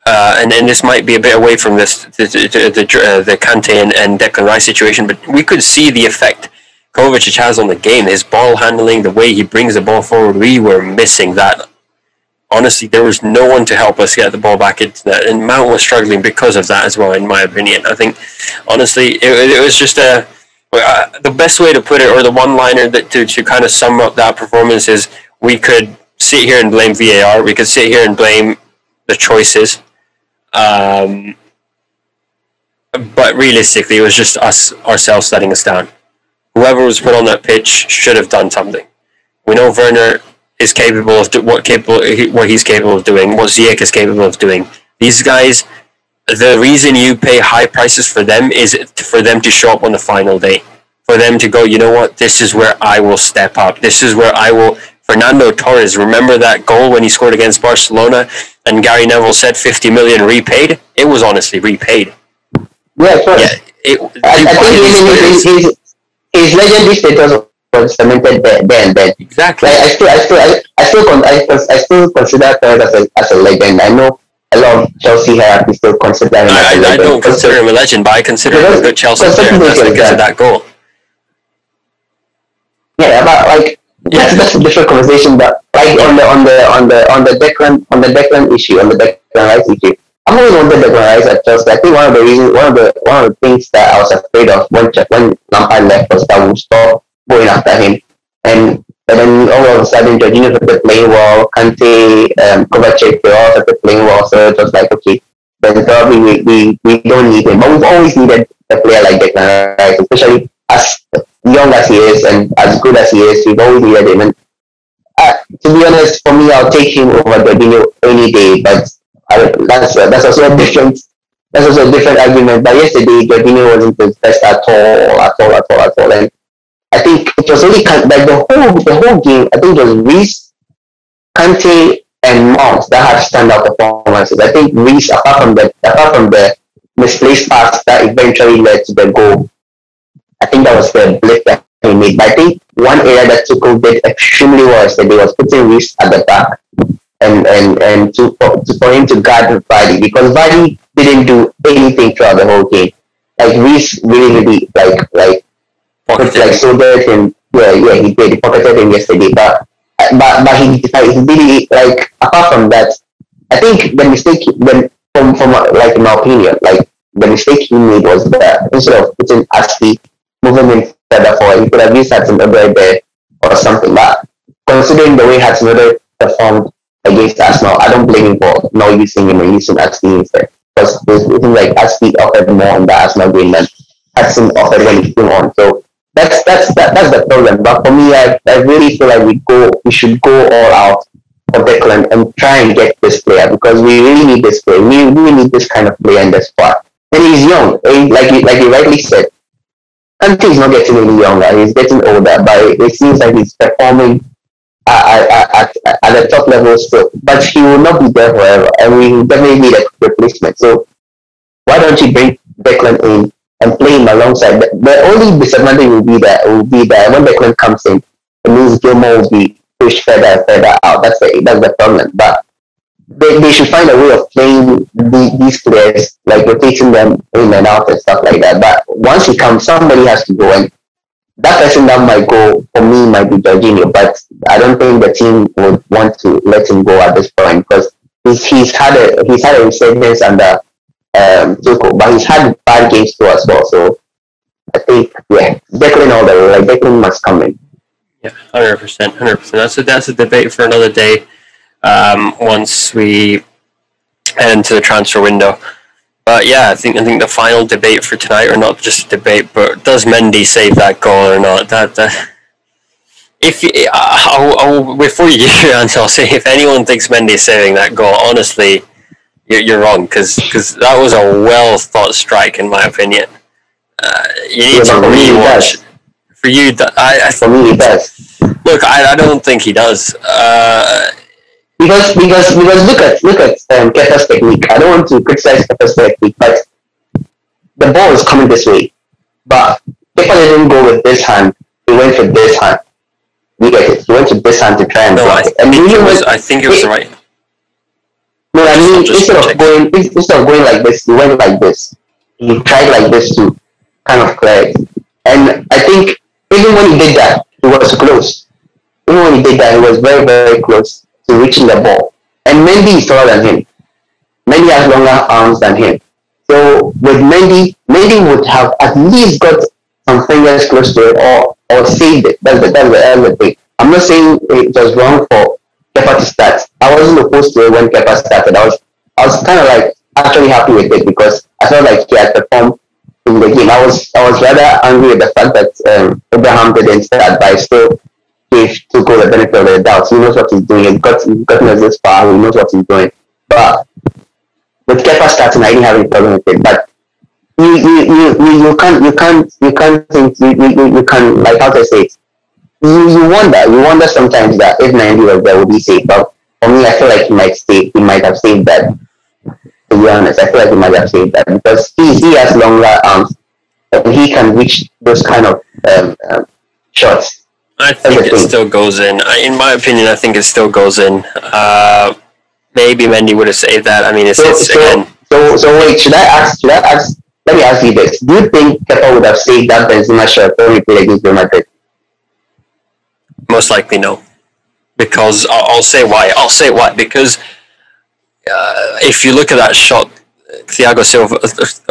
uh, and, and this might be a bit away from this the the, the, uh, the Kante and, and Declan Rice situation, but we could see the effect Kovacic has on the game. His ball handling, the way he brings the ball forward, we were missing that. Honestly, there was no one to help us get the ball back into that, and Mount was struggling because of that as well. In my opinion, I think honestly, it, it was just a uh, the best way to put it, or the one-liner that to, to kind of sum up that performance is we could sit here and blame VAR. We could sit here and blame the choices um, but realistically, it was just us ourselves letting us down. Whoever was put on that pitch should have done something. We know Werner is capable of do- what capable what he's capable of doing, what Ziyech is capable of doing. These guys, the reason you pay high prices for them is for them to show up on the final day, for them to go. You know what? This is where I will step up. This is where I will. Fernando Torres, remember that goal when he scored against Barcelona? and Gary Neville said 50 million repaid, it was honestly repaid. Yeah, course. Yeah, it, I, I think his, his legendary status was cemented then. then. Exactly. Like, I still, I still, I, I still, con- I, I still consider Perez as a, as a legend. I know a lot of Chelsea hierarchy still consider him I, legend. I don't consider him a legend, but I consider him a good Chelsea player. Because of that goal. Yeah, but like yeah. that's, that's a different conversation. But like on the on the on the on the Declan on the Declan issue, on the Declan Rice issue, I've always wanted Declan Rice at Chelsea. I think one of the reasons, one of the one of the things that I was afraid of when when Lampard left was that we stop going after him, and and then all of a sudden Jorginho started playing well, Kante, um, Kovacic, they all started playing well. So it was like okay, then probably we, we, we don't need him, but we've always needed a player like Declan Rice, especially as young as he is and as good as he is, we've always needed him. And uh, to be honest, for me, I'll take him over Jorginho any day. But That's uh, that's also a different that's also a different argument. But yesterday, Jorginho wasn't his best at all, at all, at all, at all. And I think it was only like the whole the whole game. I think it was Reece, Kante, and Mount that had standout performances. I think Reece, apart from the apart from the misplaced pass that eventually led to the goal, I think that was the blip that he made. But I think one area that Tuchel did extremely well yesterday was putting Reece at the back and and and to, to for him to guard Vardy because Vardy didn't do anything throughout the whole game. Like Reece really really like like put, like shouldered him. Yeah, yeah, he did. He pocketed him yesterday, but but but he like, he really like apart from that, I think the mistake when from from like in my opinion, like the mistake he made was that instead of putting Ashley moving him further forward. He could have used Hudson Odoi there or something. But considering the way Hudson Odoi performed against Arsenal, I don't blame him for not using him and using Ashley instead. Because it seems like Ashley offered more in the Arsenal game than Hudson offered when he came on. So that's that's that, that's the problem. But for me, I, I really feel like we go we should go all out for Declan and try and get this player because we really need this player. We really need this kind of player in the squad. And he's young, like you, like you rightly said. Kante he's not getting any younger. He's getting older, but it seems like he's performing at, at, at, the top level still. But he will not be there forever, and we definitely need a replacement. So why don't you bring Declan in and play him alongside. The, the only disadvantage will be that will be that when Declan comes in, it means Gilmour will be pushed further and further out. That's the that's the problem. But they, they should find a way of playing the, these players, like rotating them in and out and stuff like that. But once he comes, somebody has to go, and that person that might go for me might be Jorginho. But I don't think the team would want to let him go at this point because he's, he's had a he's had a resurgence under um, Tuchel, but he's had bad games too as well. So I think yeah, Declan all the like Declan must come in. Yeah, hundred percent, hundred percent. That's a that's a debate for another day. Um, once we head into the transfer window. But yeah, I think I think the final debate for tonight, or not just a debate, but does Mendy save that goal or not? That, that if you, uh, I'll, I'll, before you give your answer, I'll say if anyone thinks Mendy is saving that goal, honestly, you're, you're wrong because that was a well thought strike in my opinion. Uh, you need yeah, to rewatch. For you, I, I for me, he does. Look, I, I don't think he does. Uh, because because because look at look at um, Kepa's technique. I don't want to criticize Kepa's technique, but the ball is coming this way. But Kepa didn't go with this hand. He went for this hand. You get it. He went to this hand to try and no, block I it. And think it was, I think it was it, right. No, I mean instead of going instead of going like this, he went like this. He tried like this to kind of clear it. And I think even when he did that, he was close. Even when he did that, he was very very close to reaching the ball. And Mendy is taller than him. Mendy has longer arms than him. So with Mendy, Mendy would have at least got some fingers close to it or or saved it. That's the that's the, that's thing. I'm not saying it was wrong for Kepa to start. I wasn't opposed to it when Kepa started. I was I was kind of like actually happy with it because I felt like he had performed in the game. I was I was rather angry with the fact that um, Abraham didn't start, I still gave Tuchel the benefit of the doubt. He knows what he's doing. He's got, gotten us this far. He knows what he's doing. But with Kepa starting, I didn't have any problem with it. But you, you, you, you, you can't, you can't, you can't think, you, you, you can, like how to say you, you wonder, you wonder sometimes that if Mendy was there, would be safe. But for me, I feel like he might stay, he might have saved that. To be honest, I feel like he might have saved that because he, he has longer arms and he can reach those kind of um, um, shots I think it still goes in. in my opinion, I think it still goes in. Uh, maybe Mendy would have saved that. I mean, it's, so, it's so. So, so wait, should I ask? Should I ask? Let me ask you this: Do you think Kepa would have saved that Benzema shot when he played against Real Madrid? Most likely, no. Because I'll, I'll say why. I'll say why. Because uh, if you look at that shot, Thiago Silva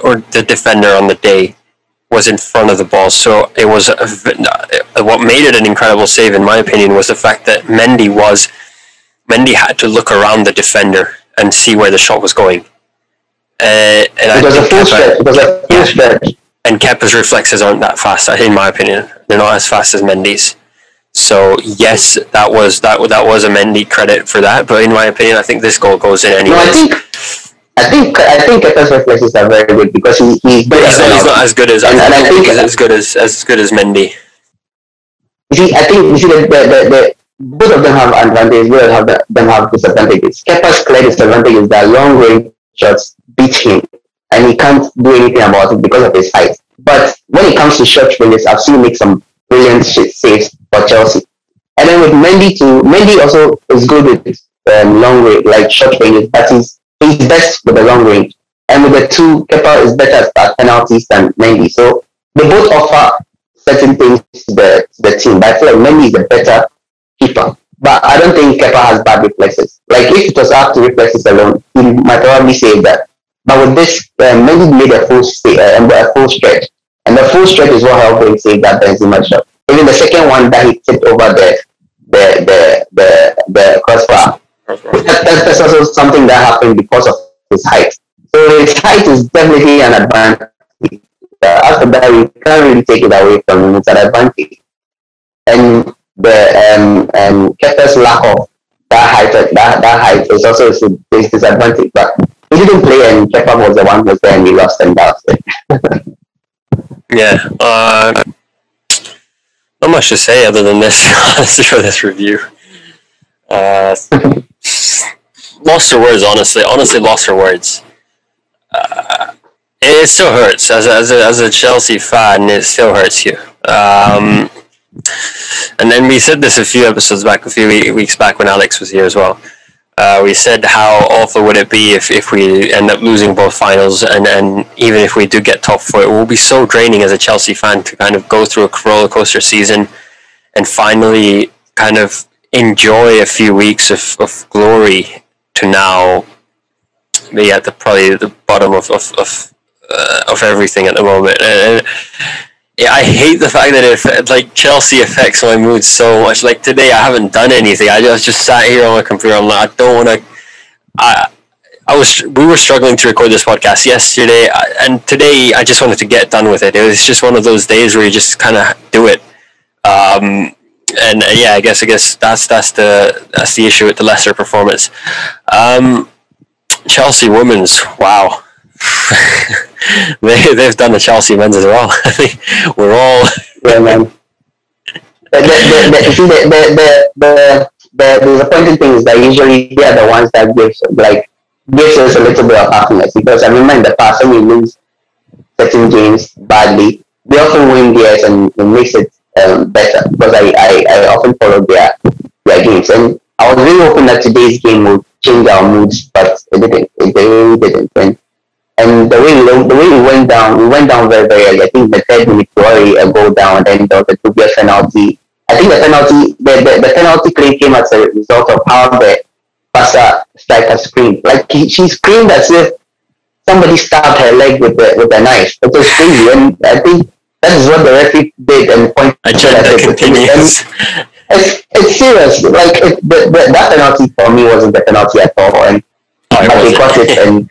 or the defender on the day was in front of the ball. So it was a, what made it an incredible save, in my opinion, was the fact that Mendy was Mendy had to look around the defender and see where the shot was going. Uh, and it was a full stretch. It was a full stretch. And Kepa's reflexes aren't that fast, in my opinion. They're not as fast as Mendy's. So yes, that was that that was a Mendy credit for that. But in my opinion, I think this goal goes in anyway. No, I think I think Kepa's reflexes are very good because he, he's but he's not, he's not as good as and, and I think he's as good as as good as Mendy. You see, I think you see the, the, the, the both of them have advantages, both of them have disadvantages. Kepa's clear disadvantage is that long range shots beat him and he can't do anything about it because of his height. But when it comes to short ranges, I've seen him make some brilliant saves for Chelsea. And then with Mendy too, Mendy also is good with um, long range, like short ranges, but he's he's best with the long range. And with the two, Kepa is better at penalties than Mendy. So they both offer certain things to the, to the team. But I feel like Mendy is a better keeper. But I don't think Kepa has bad reflexes. Like if it was up to reflexes alone, he might probably say that. But with this, uh, Mendy made a full stay, uh, a full stretch, and the full stretch is what helped him save that Benzema shot. Even the second one that he tipped over the the the the, the crossbar that, that's also something that happened because of his height. So his height is definitely an advantage. Uh, after that, we can't really take it away from him. It's an advantage. And the um and Kepa's lack of that height that, that height is also a disadvantage. But he didn't play and Kepa was the one who was there and he lost and that's it. yeah. Uh, not much to say other than this for this review. Uh, lost her words, honestly. Honestly, lost her words. Uh, it still hurts as a, as a, as a Chelsea fan. It still hurts you. Um, and then we said this a few episodes back, a few weeks back when Alex was here as well. Uh, we said how awful would it be if, if we end up losing both finals, and, and even if we do get top four, it will be so draining as a Chelsea fan to kind of go through a roller coaster season and finally kind of enjoy a few weeks of, of glory to now be at the probably the bottom of of of, uh, of everything at the moment. And, I hate the fact that it like Chelsea affects my mood so much. Like today, I haven't done anything. I just just sat here on my computer. I'm like, I don't want to. I I was we were struggling to record this podcast yesterday, and today I just wanted to get done with it. It was just one of those days where you just kind of do it. Um, and uh, yeah, I guess I guess that's that's the that's the issue with the lesser performance. Um, Chelsea women's, wow. they they've done the Chelsea men's as well. I think we're all yeah, man. The, the, the, the, disappointing thing is that usually they are the ones that gives like gives us a little bit of happiness because I remember in the past when we lose certain games badly, they often win theirs and it makes it um, better because I, I, I often follow their their games and I was really hoping that today's game would change our moods, but it didn't. It really didn't. And and the way the way we went down, we went down very very early. I think the third minute we already a goal down, and then there was a dubious penalty. I think the penalty the, the, the penalty claim came as a result of how the Barca striker screamed. Like he, she screamed as if somebody stabbed her leg with the with a knife. It was crazy, and I think that is what the referee did and pointed. Agenda continues. It's, it's serious. Like it, the, the, that penalty for me wasn't the penalty at all, and oh, but they got it and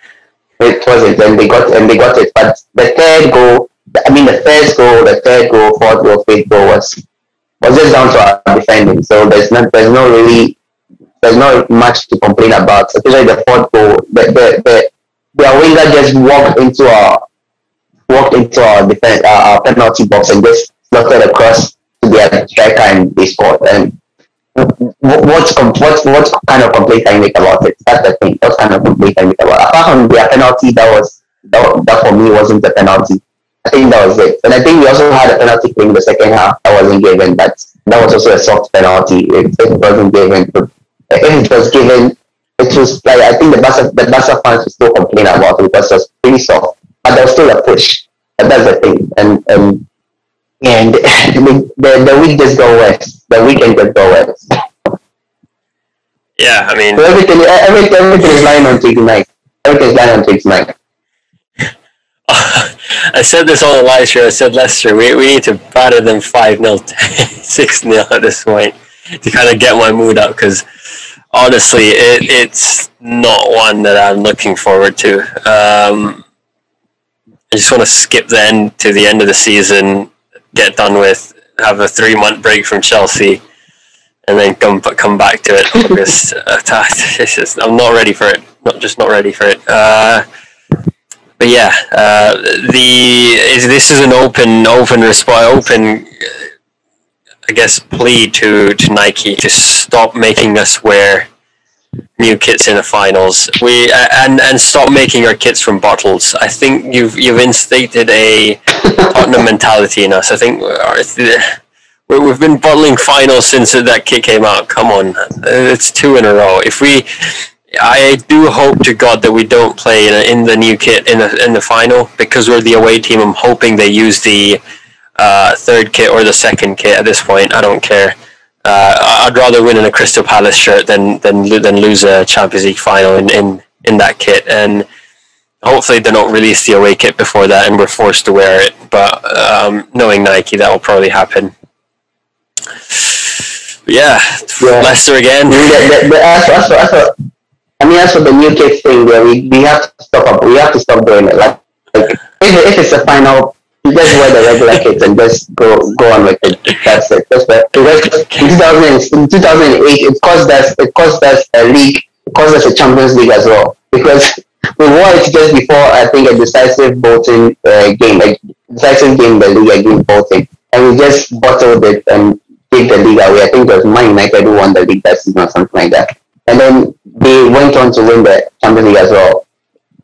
it wasn't, and they got and they got it. But the third goal, I mean, the first goal, the third goal, fourth goal, fifth goal was was just down to our defending. So there's not there's no really there's not much to complain about. Especially the fourth goal, the the the, the winger just walked into our walked into our defense uh, our penalty box and just slotted across to their striker and they scored. And what's what what kind of complaint you make about it? That's the thing. What kind of complaint you make about? It? Apart from their penalty, that was that, that for me wasn't a penalty. I think that was it. And I think we also had a penalty in the second half that wasn't given. But that was also a soft penalty. If, it wasn't given, if it was given, it was like I think the Barca the Barca fans will still complain about it because it was pretty soft. But there was still a push. And that's the thing. And and and the, the, the week just go worse. The weekend just go worse. Yeah, I mean, so everything, everything, everything is lying on tonight. Everything is lying on tonight. I said this on the live show. I said Leicester, we, we need to batter them 5 0, 6 0 at this point to kind of get my mood up because honestly, it, it's not one that I'm looking forward to. Um, I just want to skip then to the end of the season, get done with, have a three month break from Chelsea, and then come come back to it. August. uh, just, I'm not ready for it. Not just not ready for it. Uh, but yeah, uh, the is, this is an open open response open. I guess plea to, to Nike to stop making us wear new kits in the finals. We and and stop making our kits from bottles. I think you've you've instated a Tottenham mentality in us. I think we've been bottling finals since that kit came out. Come on, it's two in a row. If we, I do hope to God that we don't play in, a, in the new kit in the in the final because we're the away team. I'm hoping they use the uh, third kit or the second kit at this point. I don't care. Uh, I'd rather win in a Crystal Palace shirt than than than lose a Champions League final in, in, in that kit. And hopefully they don't release the away kit before that, and we're forced to wear it. But um, knowing Nike, that will probably happen. yeah, yeah. Leicester again. The, the, the, as, as, as, I mean, as for the new kit thing, yeah, we, we have to stop. We have to stop doing it. Like, like if, if it's a final you just wear the regular kits and just go go on with it. That's it. Just because in 2000, in 2008, it cost us it cost us a league, it cost us a Champions League as well because we won it just before I think a decisive Bolton uh, game, a decisive game the league against Bolton, and we just bottled it and gave the league away. I think it was Man United who won the league that season or something like that, and then they went on to win the Champions League as well.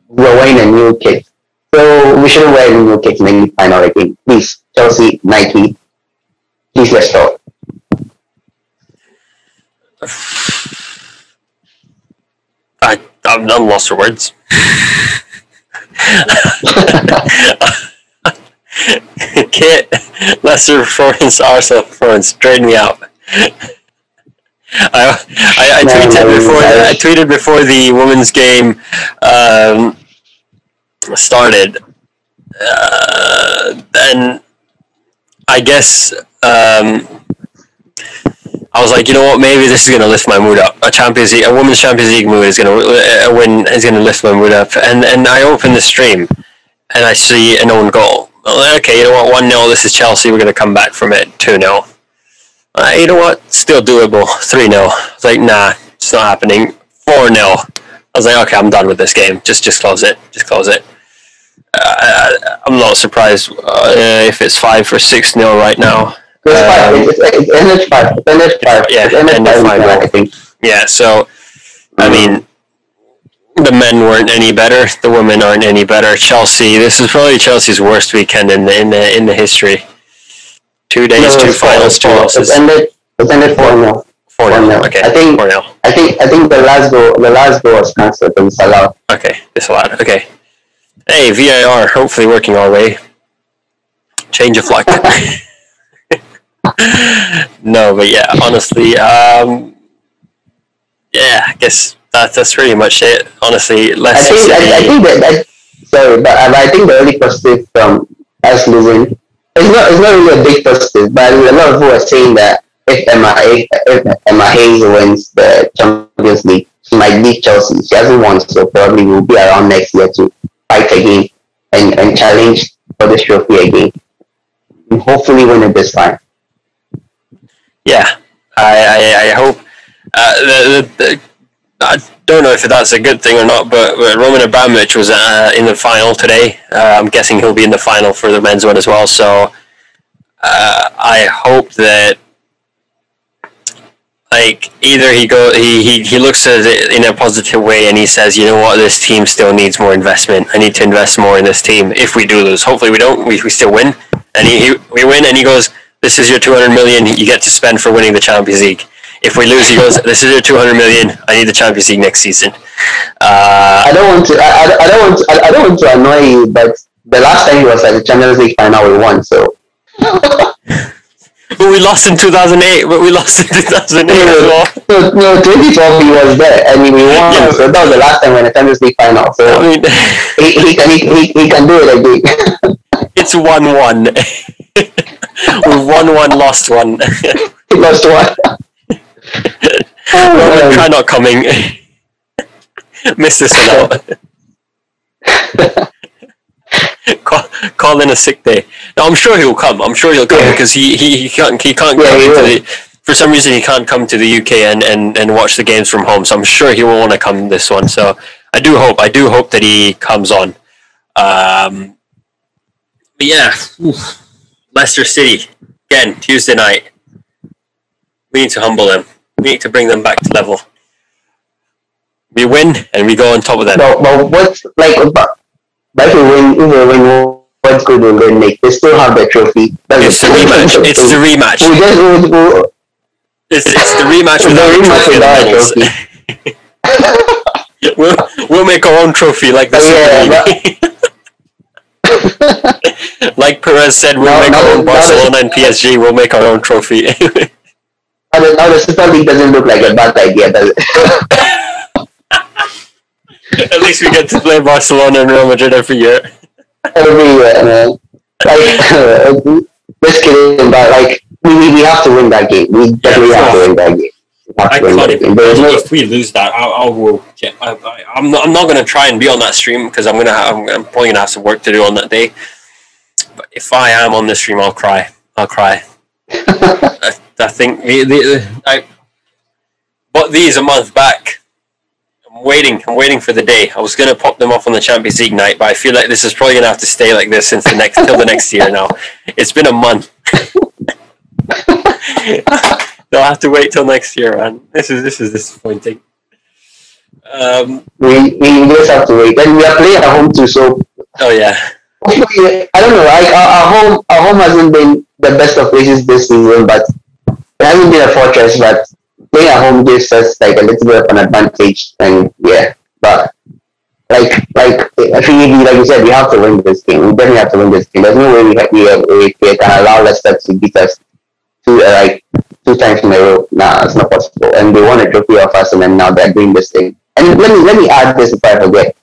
We were wearing a new kit So we shouldn't wear new kits in any final again. Please, Chelsea, Nike, please let's talk. I, I'm, I'm lost for words. Kit, Leicester performance, Arsenal performance, drain me out. I, I, I tweeted before I tweeted before the women's game um, started, uh, and I guess um, I was like, you know what? Maybe this is going to lift my mood up. A Champions League, a women's Champions League mood is going to win is going to lift my mood up. And and I open the stream, and I see an own goal. Okay, you know what? One 0 This is Chelsea. We're going to come back from it. Two 0 uh, You know what? Still doable. Three 0 It's like nah, it's not happening. Four 0 I was like, okay, I'm done with this game. Just just close it. Just close it. Uh, I'm not surprised uh, if it's five or six 0 right now. It's five. Um, it's, it's NH five. It's NH five. Yeah, NH five. I think. Yeah. So, I mean, the men weren't any better. The women aren't any better. Chelsea. This is probably Chelsea's worst weekend in the in the in the history. Two days, no, two finals, two losses. It's ended. It's ended four 0 Four 0 Okay. I think. 4 I think. I think the last goal. The last goal was cancelled and Salah. Okay, disallowed. Okay. Hey, VAR. Hopefully working our way. Change of luck. no, but yeah, honestly, um, yeah, I guess that, that's pretty much it. Honestly, let's. I think, I, I, think that, that sorry, but I think the only positive from us losing it's not it's not really a big positive, but a lot of people are saying that if Emma if, Emma Hayes wins the Champions League, she might beat Chelsea. She hasn't won, so probably will be around next year to fight again and, and challenge for this trophy again. And hopefully win it this time yeah, I, I, I hope. Uh, the, the, I don't know if that's a good thing or not, but, but Roman Abramovich was uh, in the final today. Uh, I'm guessing he'll be in the final for the men's one as well. So uh, I hope that like either he go he, he, he looks at it in a positive way and he says, you know what, this team still needs more investment. I need to invest more in this team. If we do lose, hopefully we don't. We, we still win, and he, he we win, and he goes this is your 200 million you get to spend for winning the Champions League. If we lose, he goes, this is your 200 million. I need the Champions League next season. Uh, I don't want to. I, I don't want. To, I, don't want to annoy you, but the last time he was at the Champions League final, we won. So. but we lost in 2008. But we lost in 2008 no, as well. No, no, 2012 he was there. I mean, we won. Yeah, so that was the last time won the Champions League final. So I mean, he, he can he, he, he can do it again. it's one one we won one, lost one. lost one. try not coming. Miss this one out. call, call in a sick day. No, I'm sure he'll come. I'm sure he'll come yeah. because he, he, he can't he can't yeah, come he the for some reason he can't come to the UK and, and, and watch the games from home. So I'm sure he will want to come this one. So I do hope I do hope that he comes on. Um, but yeah. Oof. Leicester City, again, Tuesday night. We need to humble them. We need to bring them back to level. We win and we go on top of them. No, but what's like, but, but win, if we win, what's good will then make? They still have the trophy. That's it's the rematch. It's the rematch. We just, we, we, it's, it's the rematch without the rematch trophy without we'll, we'll make our own trophy like the yeah, like Perez said, we'll make no, our own Barcelona and PSG. We'll make our own trophy. now, the, now the Super League doesn't look like a bad idea, does it? At least we get to play Barcelona and Real Madrid every year. Every year, man. Like, just kidding, but like, we, we have to win that game. We definitely yeah, have to win that game. I can't even. If we lose that, I'll, I'll go. I, am not. I'm not going to try and be on that stream because I'm gonna. Have, I'm, I'm probably gonna have some work to do on that day. But if I am on the stream, I'll cry. I'll cry. I, I, think the, the I bought these a month back. Waiting. I'm waiting for the day. I was gonna pop them off on the Champions League night, but I feel like this is probably gonna have to stay like this since the next till the next year now. It's been a month. They'll have to wait till next year, man. This is this is disappointing. Um, we we just have to wait, and we are playing at home too. So oh yeah, I don't know. Like our, our home, our home hasn't been the best of places this season, but it hasn't been a fortress. But playing at home gives us like a little bit of an advantage, and yeah. But like like think like you said, we have to win this game. We definitely have to win this game. There's no way we we, we, can allow Leicester to beat us two uh, like two times in a row. Nah, it's not possible. And they won a trophy off us, and then now they're doing this thing. And let me let me add this before I forget.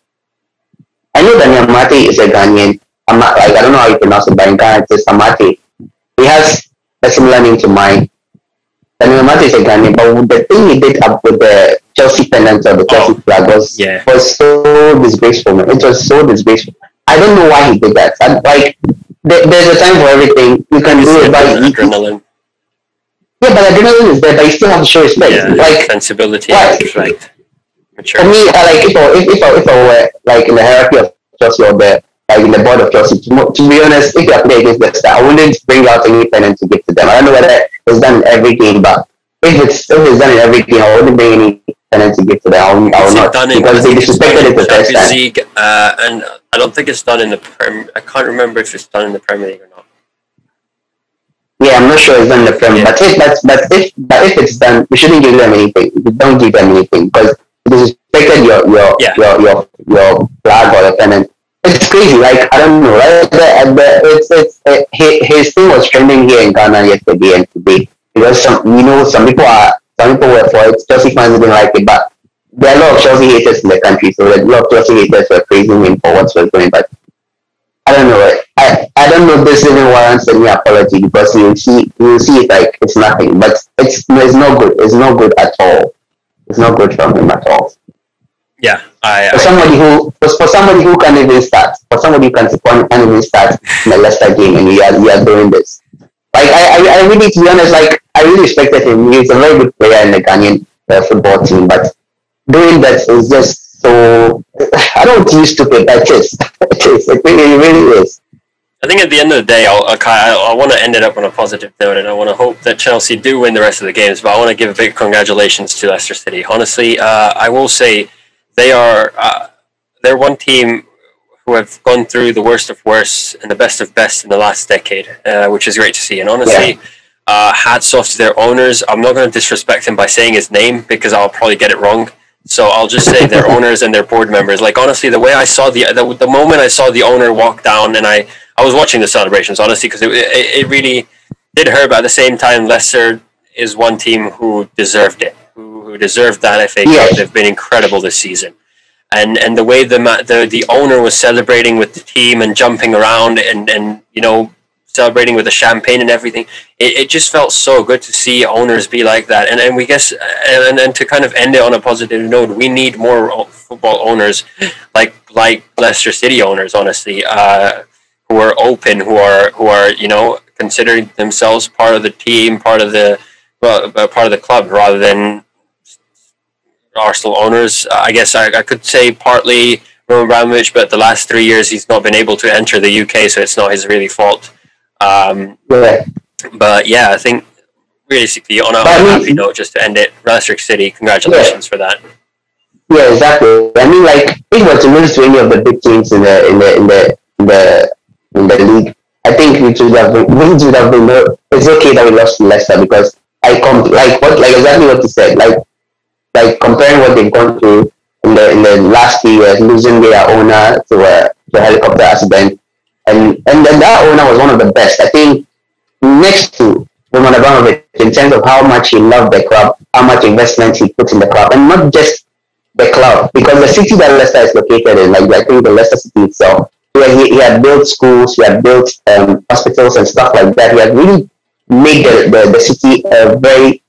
I know that Amartey is a Ghanaian. I'm not like I don't know how you pronounce it, but in Ghana it's Amartey. He has a similar name to mine. Daniel Amartey is a Ghanaian, but the thing he did up with the Chelsea pennant or the Chelsea oh, flag was yeah. was so disgraceful. Man. It was so disgraceful. I don't know why he did that. I, like there, there's a time for everything. You can do it by adrenaline. Yeah, but adrenaline is there, but you still have to show respect. Yeah, like sensibility, right. respect. For me, I like if I, if, if, I, if I were like in the hierarchy of Chelsea or the like in the board of Chelsea, to, to be honest, if I play against Leicester, I wouldn't bring out any pennant to give to them. I don't know whether it's done in every game, but if it's if it's done in every game, I wouldn't bring any pennant to give to them. I will, I will not because they disrespected it the first time. League, uh, and I don't think it's done in the Prem. I can't remember if it's done in the Premier League or not. Yeah, I'm not sure it's done in the Premier, yeah. but if but, but if but if it's done, we shouldn't give them anything. We don't give them anything because disrespected your your, yeah. your your your flag or the pennant. It's crazy. Like I don't know. Right? The, the, it's it's it, his thing was trending here in Ghana yesterday and today because some you know some people are some people were for it. Chelsea fans didn't like it, but there are a lot of Chelsea haters in the country, so a lot of Chelsea haters were praising him for what was going. But I don't know. I, I don't know if this even warrants any apology because you see you see it like it's nothing, but it's it's not good. It's not good at all. It's not good from him at all. Yeah, I, for I, somebody who for, for somebody who can even start, for somebody who can, can even start in a Leicester game and you are you are doing this. Like I, I, I really to be honest, like I really respected him. He's a very good player in the Ghanaian uh, football team, but doing that is just so I don't use stupid, but it is. it is. It really, it really is. I think at the end of the day, I'll, I, I want to end it up on a positive note, and I want to hope that Chelsea do win the rest of the games. But I want to give a big congratulations to Leicester City. Honestly, uh, I will say they are uh, they're one team who have gone through the worst of worst and the best of best in the last decade, uh, which is great to see. And honestly, yeah. uh, hats off to their owners. I'm not going to disrespect him by saying his name because I'll probably get it wrong. So I'll just say their owners and their board members. Like honestly, the way I saw the, the the moment I saw the owner walk down, and I I was watching the celebrations honestly because it, it, it really did hurt. But at the same time, Leicester is one team who deserved it, who, deserved that FA Cup. They've been incredible this season, and and the way the the the owner was celebrating with the team and jumping around and and you know celebrating with the champagne and everything. It, it just felt so good to see owners be like that. And and we guess and and to kind of end it on a positive note, we need more football owners like like Leicester City owners, honestly, uh, who are open, who are who are you know considering themselves part of the team, part of the well, part of the club, rather than Arsenal owners. I guess I, I could say partly. Roman Abramovich, but the last three years he's not been able to enter the UK, so it's not his really fault. Um, yeah. But yeah, I think realistically, on a, a happy note, just to end it, Leicester City, congratulations yeah. for that. Yeah, exactly. I mean, like, if we were to lose to any of the big teams in the in the in the in the, in the league, I think we should have been, we should have been. It's okay that we lost to Leicester because I com like what like exactly what you said, like like comparing what they've gone through in the in the last few years, losing their owner to a to a helicopter accident, and and then that owner was one of the best. I think next to Roman Abramovich in terms of how much he loved the club, how much investment he put in the club, and not just the club, because the city that Leicester is located in, like I think the Leicester city itself, where he, he had built schools, he had built um, hospitals and stuff like that. He had really made the, the, the city a very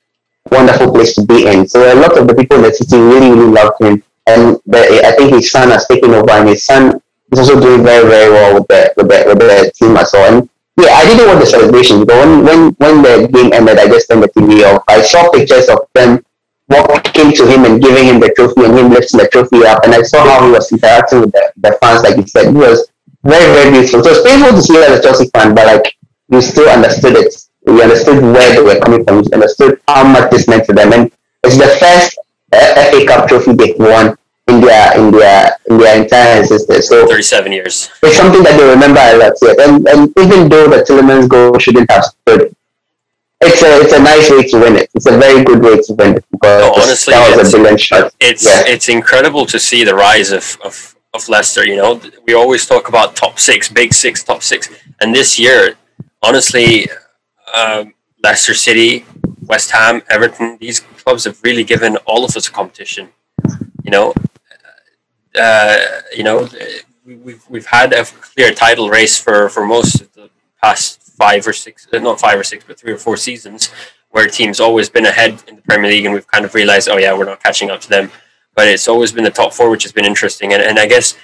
wonderful place to be in. So a lot of the people in the city really, really loved him. And the, I think his son has taken over, and his son is also doing very, very well with the with the, with the team as well. And yeah, I didn't want the celebration, but when when when the game ended, I just turned the TV off. I saw pictures of them walking to him and giving him the trophy, and him lifting the trophy up, and I saw how he was interacting with the, the fans, like he said, he was very, very beautiful. So it's painful to see that as a Chelsea fan, but like you still understood it. You understood where they were coming from. we understood how much this meant to them, and it's the first uh, FA Cup trophy they've won in their in their in their entire existence. So 37 years. It's something that they remember a lot. And and even though the Tielemans goal shouldn't have stood, it's a it's a nice way to win it. It's a very good way to win it because no, honestly, that was a brilliant shot. It's yeah. it's incredible to see the rise of, of of Leicester. You know, we always talk about top six, big six, top six, and this year, honestly, um, Leicester City, West Ham, Everton, these clubs have really given all of us a competition. You know, uh, you know, we've we've had a clear title race for for most of the past five or six, uh, not five or six, but three or four seasons, where teams always been ahead in the Premier League, and we've kind of realized, oh yeah, we're not catching up to them. But it's always been the top four, which has been interesting, and and I guess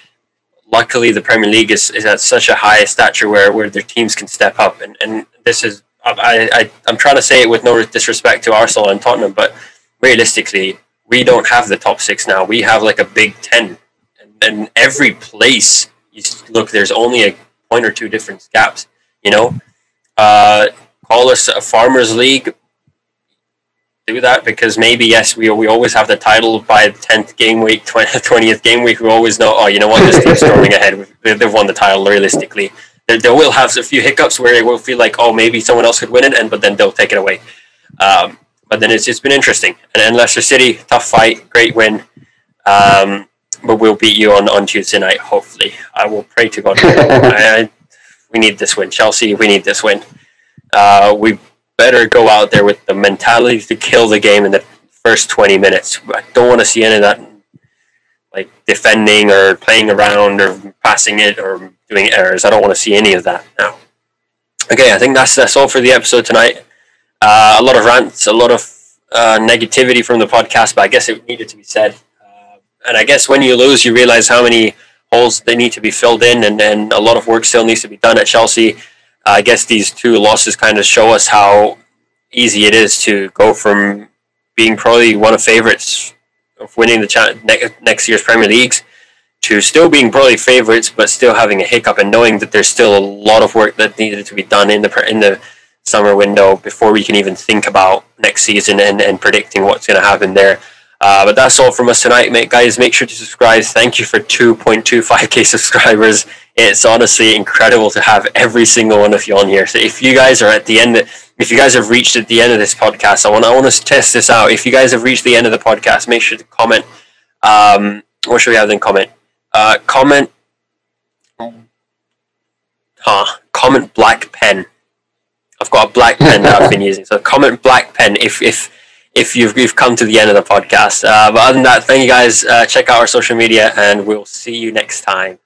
luckily the Premier League is, is at such a high stature where, where their teams can step up and, and this is I, I I'm trying to say it with no disrespect to Arsenal and Tottenham, but realistically, we don't have the top six now. We have like a Big Ten, and, and every place you look, there's only a point or two different gaps. You know, uh, call us a farmers league. Do that because maybe yes, we, we always have the title by the tenth game week, twentieth game week. We always know, oh, you know what, this team's storming ahead. They've won the title realistically they, they will have a few hiccups where it will feel like, oh, maybe someone else could win it, and but then they'll take it away. Um, but then it's, it's been interesting. And, and Leicester City, tough fight, great win. Um, but we'll beat you on, on Tuesday night, hopefully. I will pray to God. I, I, we need this win. Chelsea, we need this win. Uh, we better go out there with the mentality to kill the game in the first 20 minutes. I don't want to see any of that like defending or playing around or passing it or doing errors. I don't want to see any of that now. Okay, I think that's that's all for the episode tonight. Uh, a lot of rants, a lot of uh, negativity from the podcast, but I guess it needed to be said. Uh, and I guess when you lose, you realize how many holes they need to be filled in, and then a lot of work still needs to be done at Chelsea. I guess these two losses kind of show us how easy it is to go from being probably one of favorites of winning the cha- next year's Premier Leagues to still being probably favourites, but still having a hiccup and knowing that there's still a lot of work that needed to be done in the in the summer window before we can even think about next season and, and predicting what's going to happen there. Uh, but that's all from us tonight, mate. Guys, make sure to subscribe. Thank you for 2.25k subscribers. It's honestly incredible to have every single one of you on here. So if you guys are at the end, if you guys have reached at the end of this podcast, I want I want to test this out. If you guys have reached the end of the podcast, make sure to comment. Um, what should we have then? Comment uh, comment. Huh. Comment black pen. I've got a black pen that I've been using. So comment black pen if if if you've you've come to the end of the podcast. Uh, but other than that, thank you guys. Uh, check out our social media, and we'll see you next time.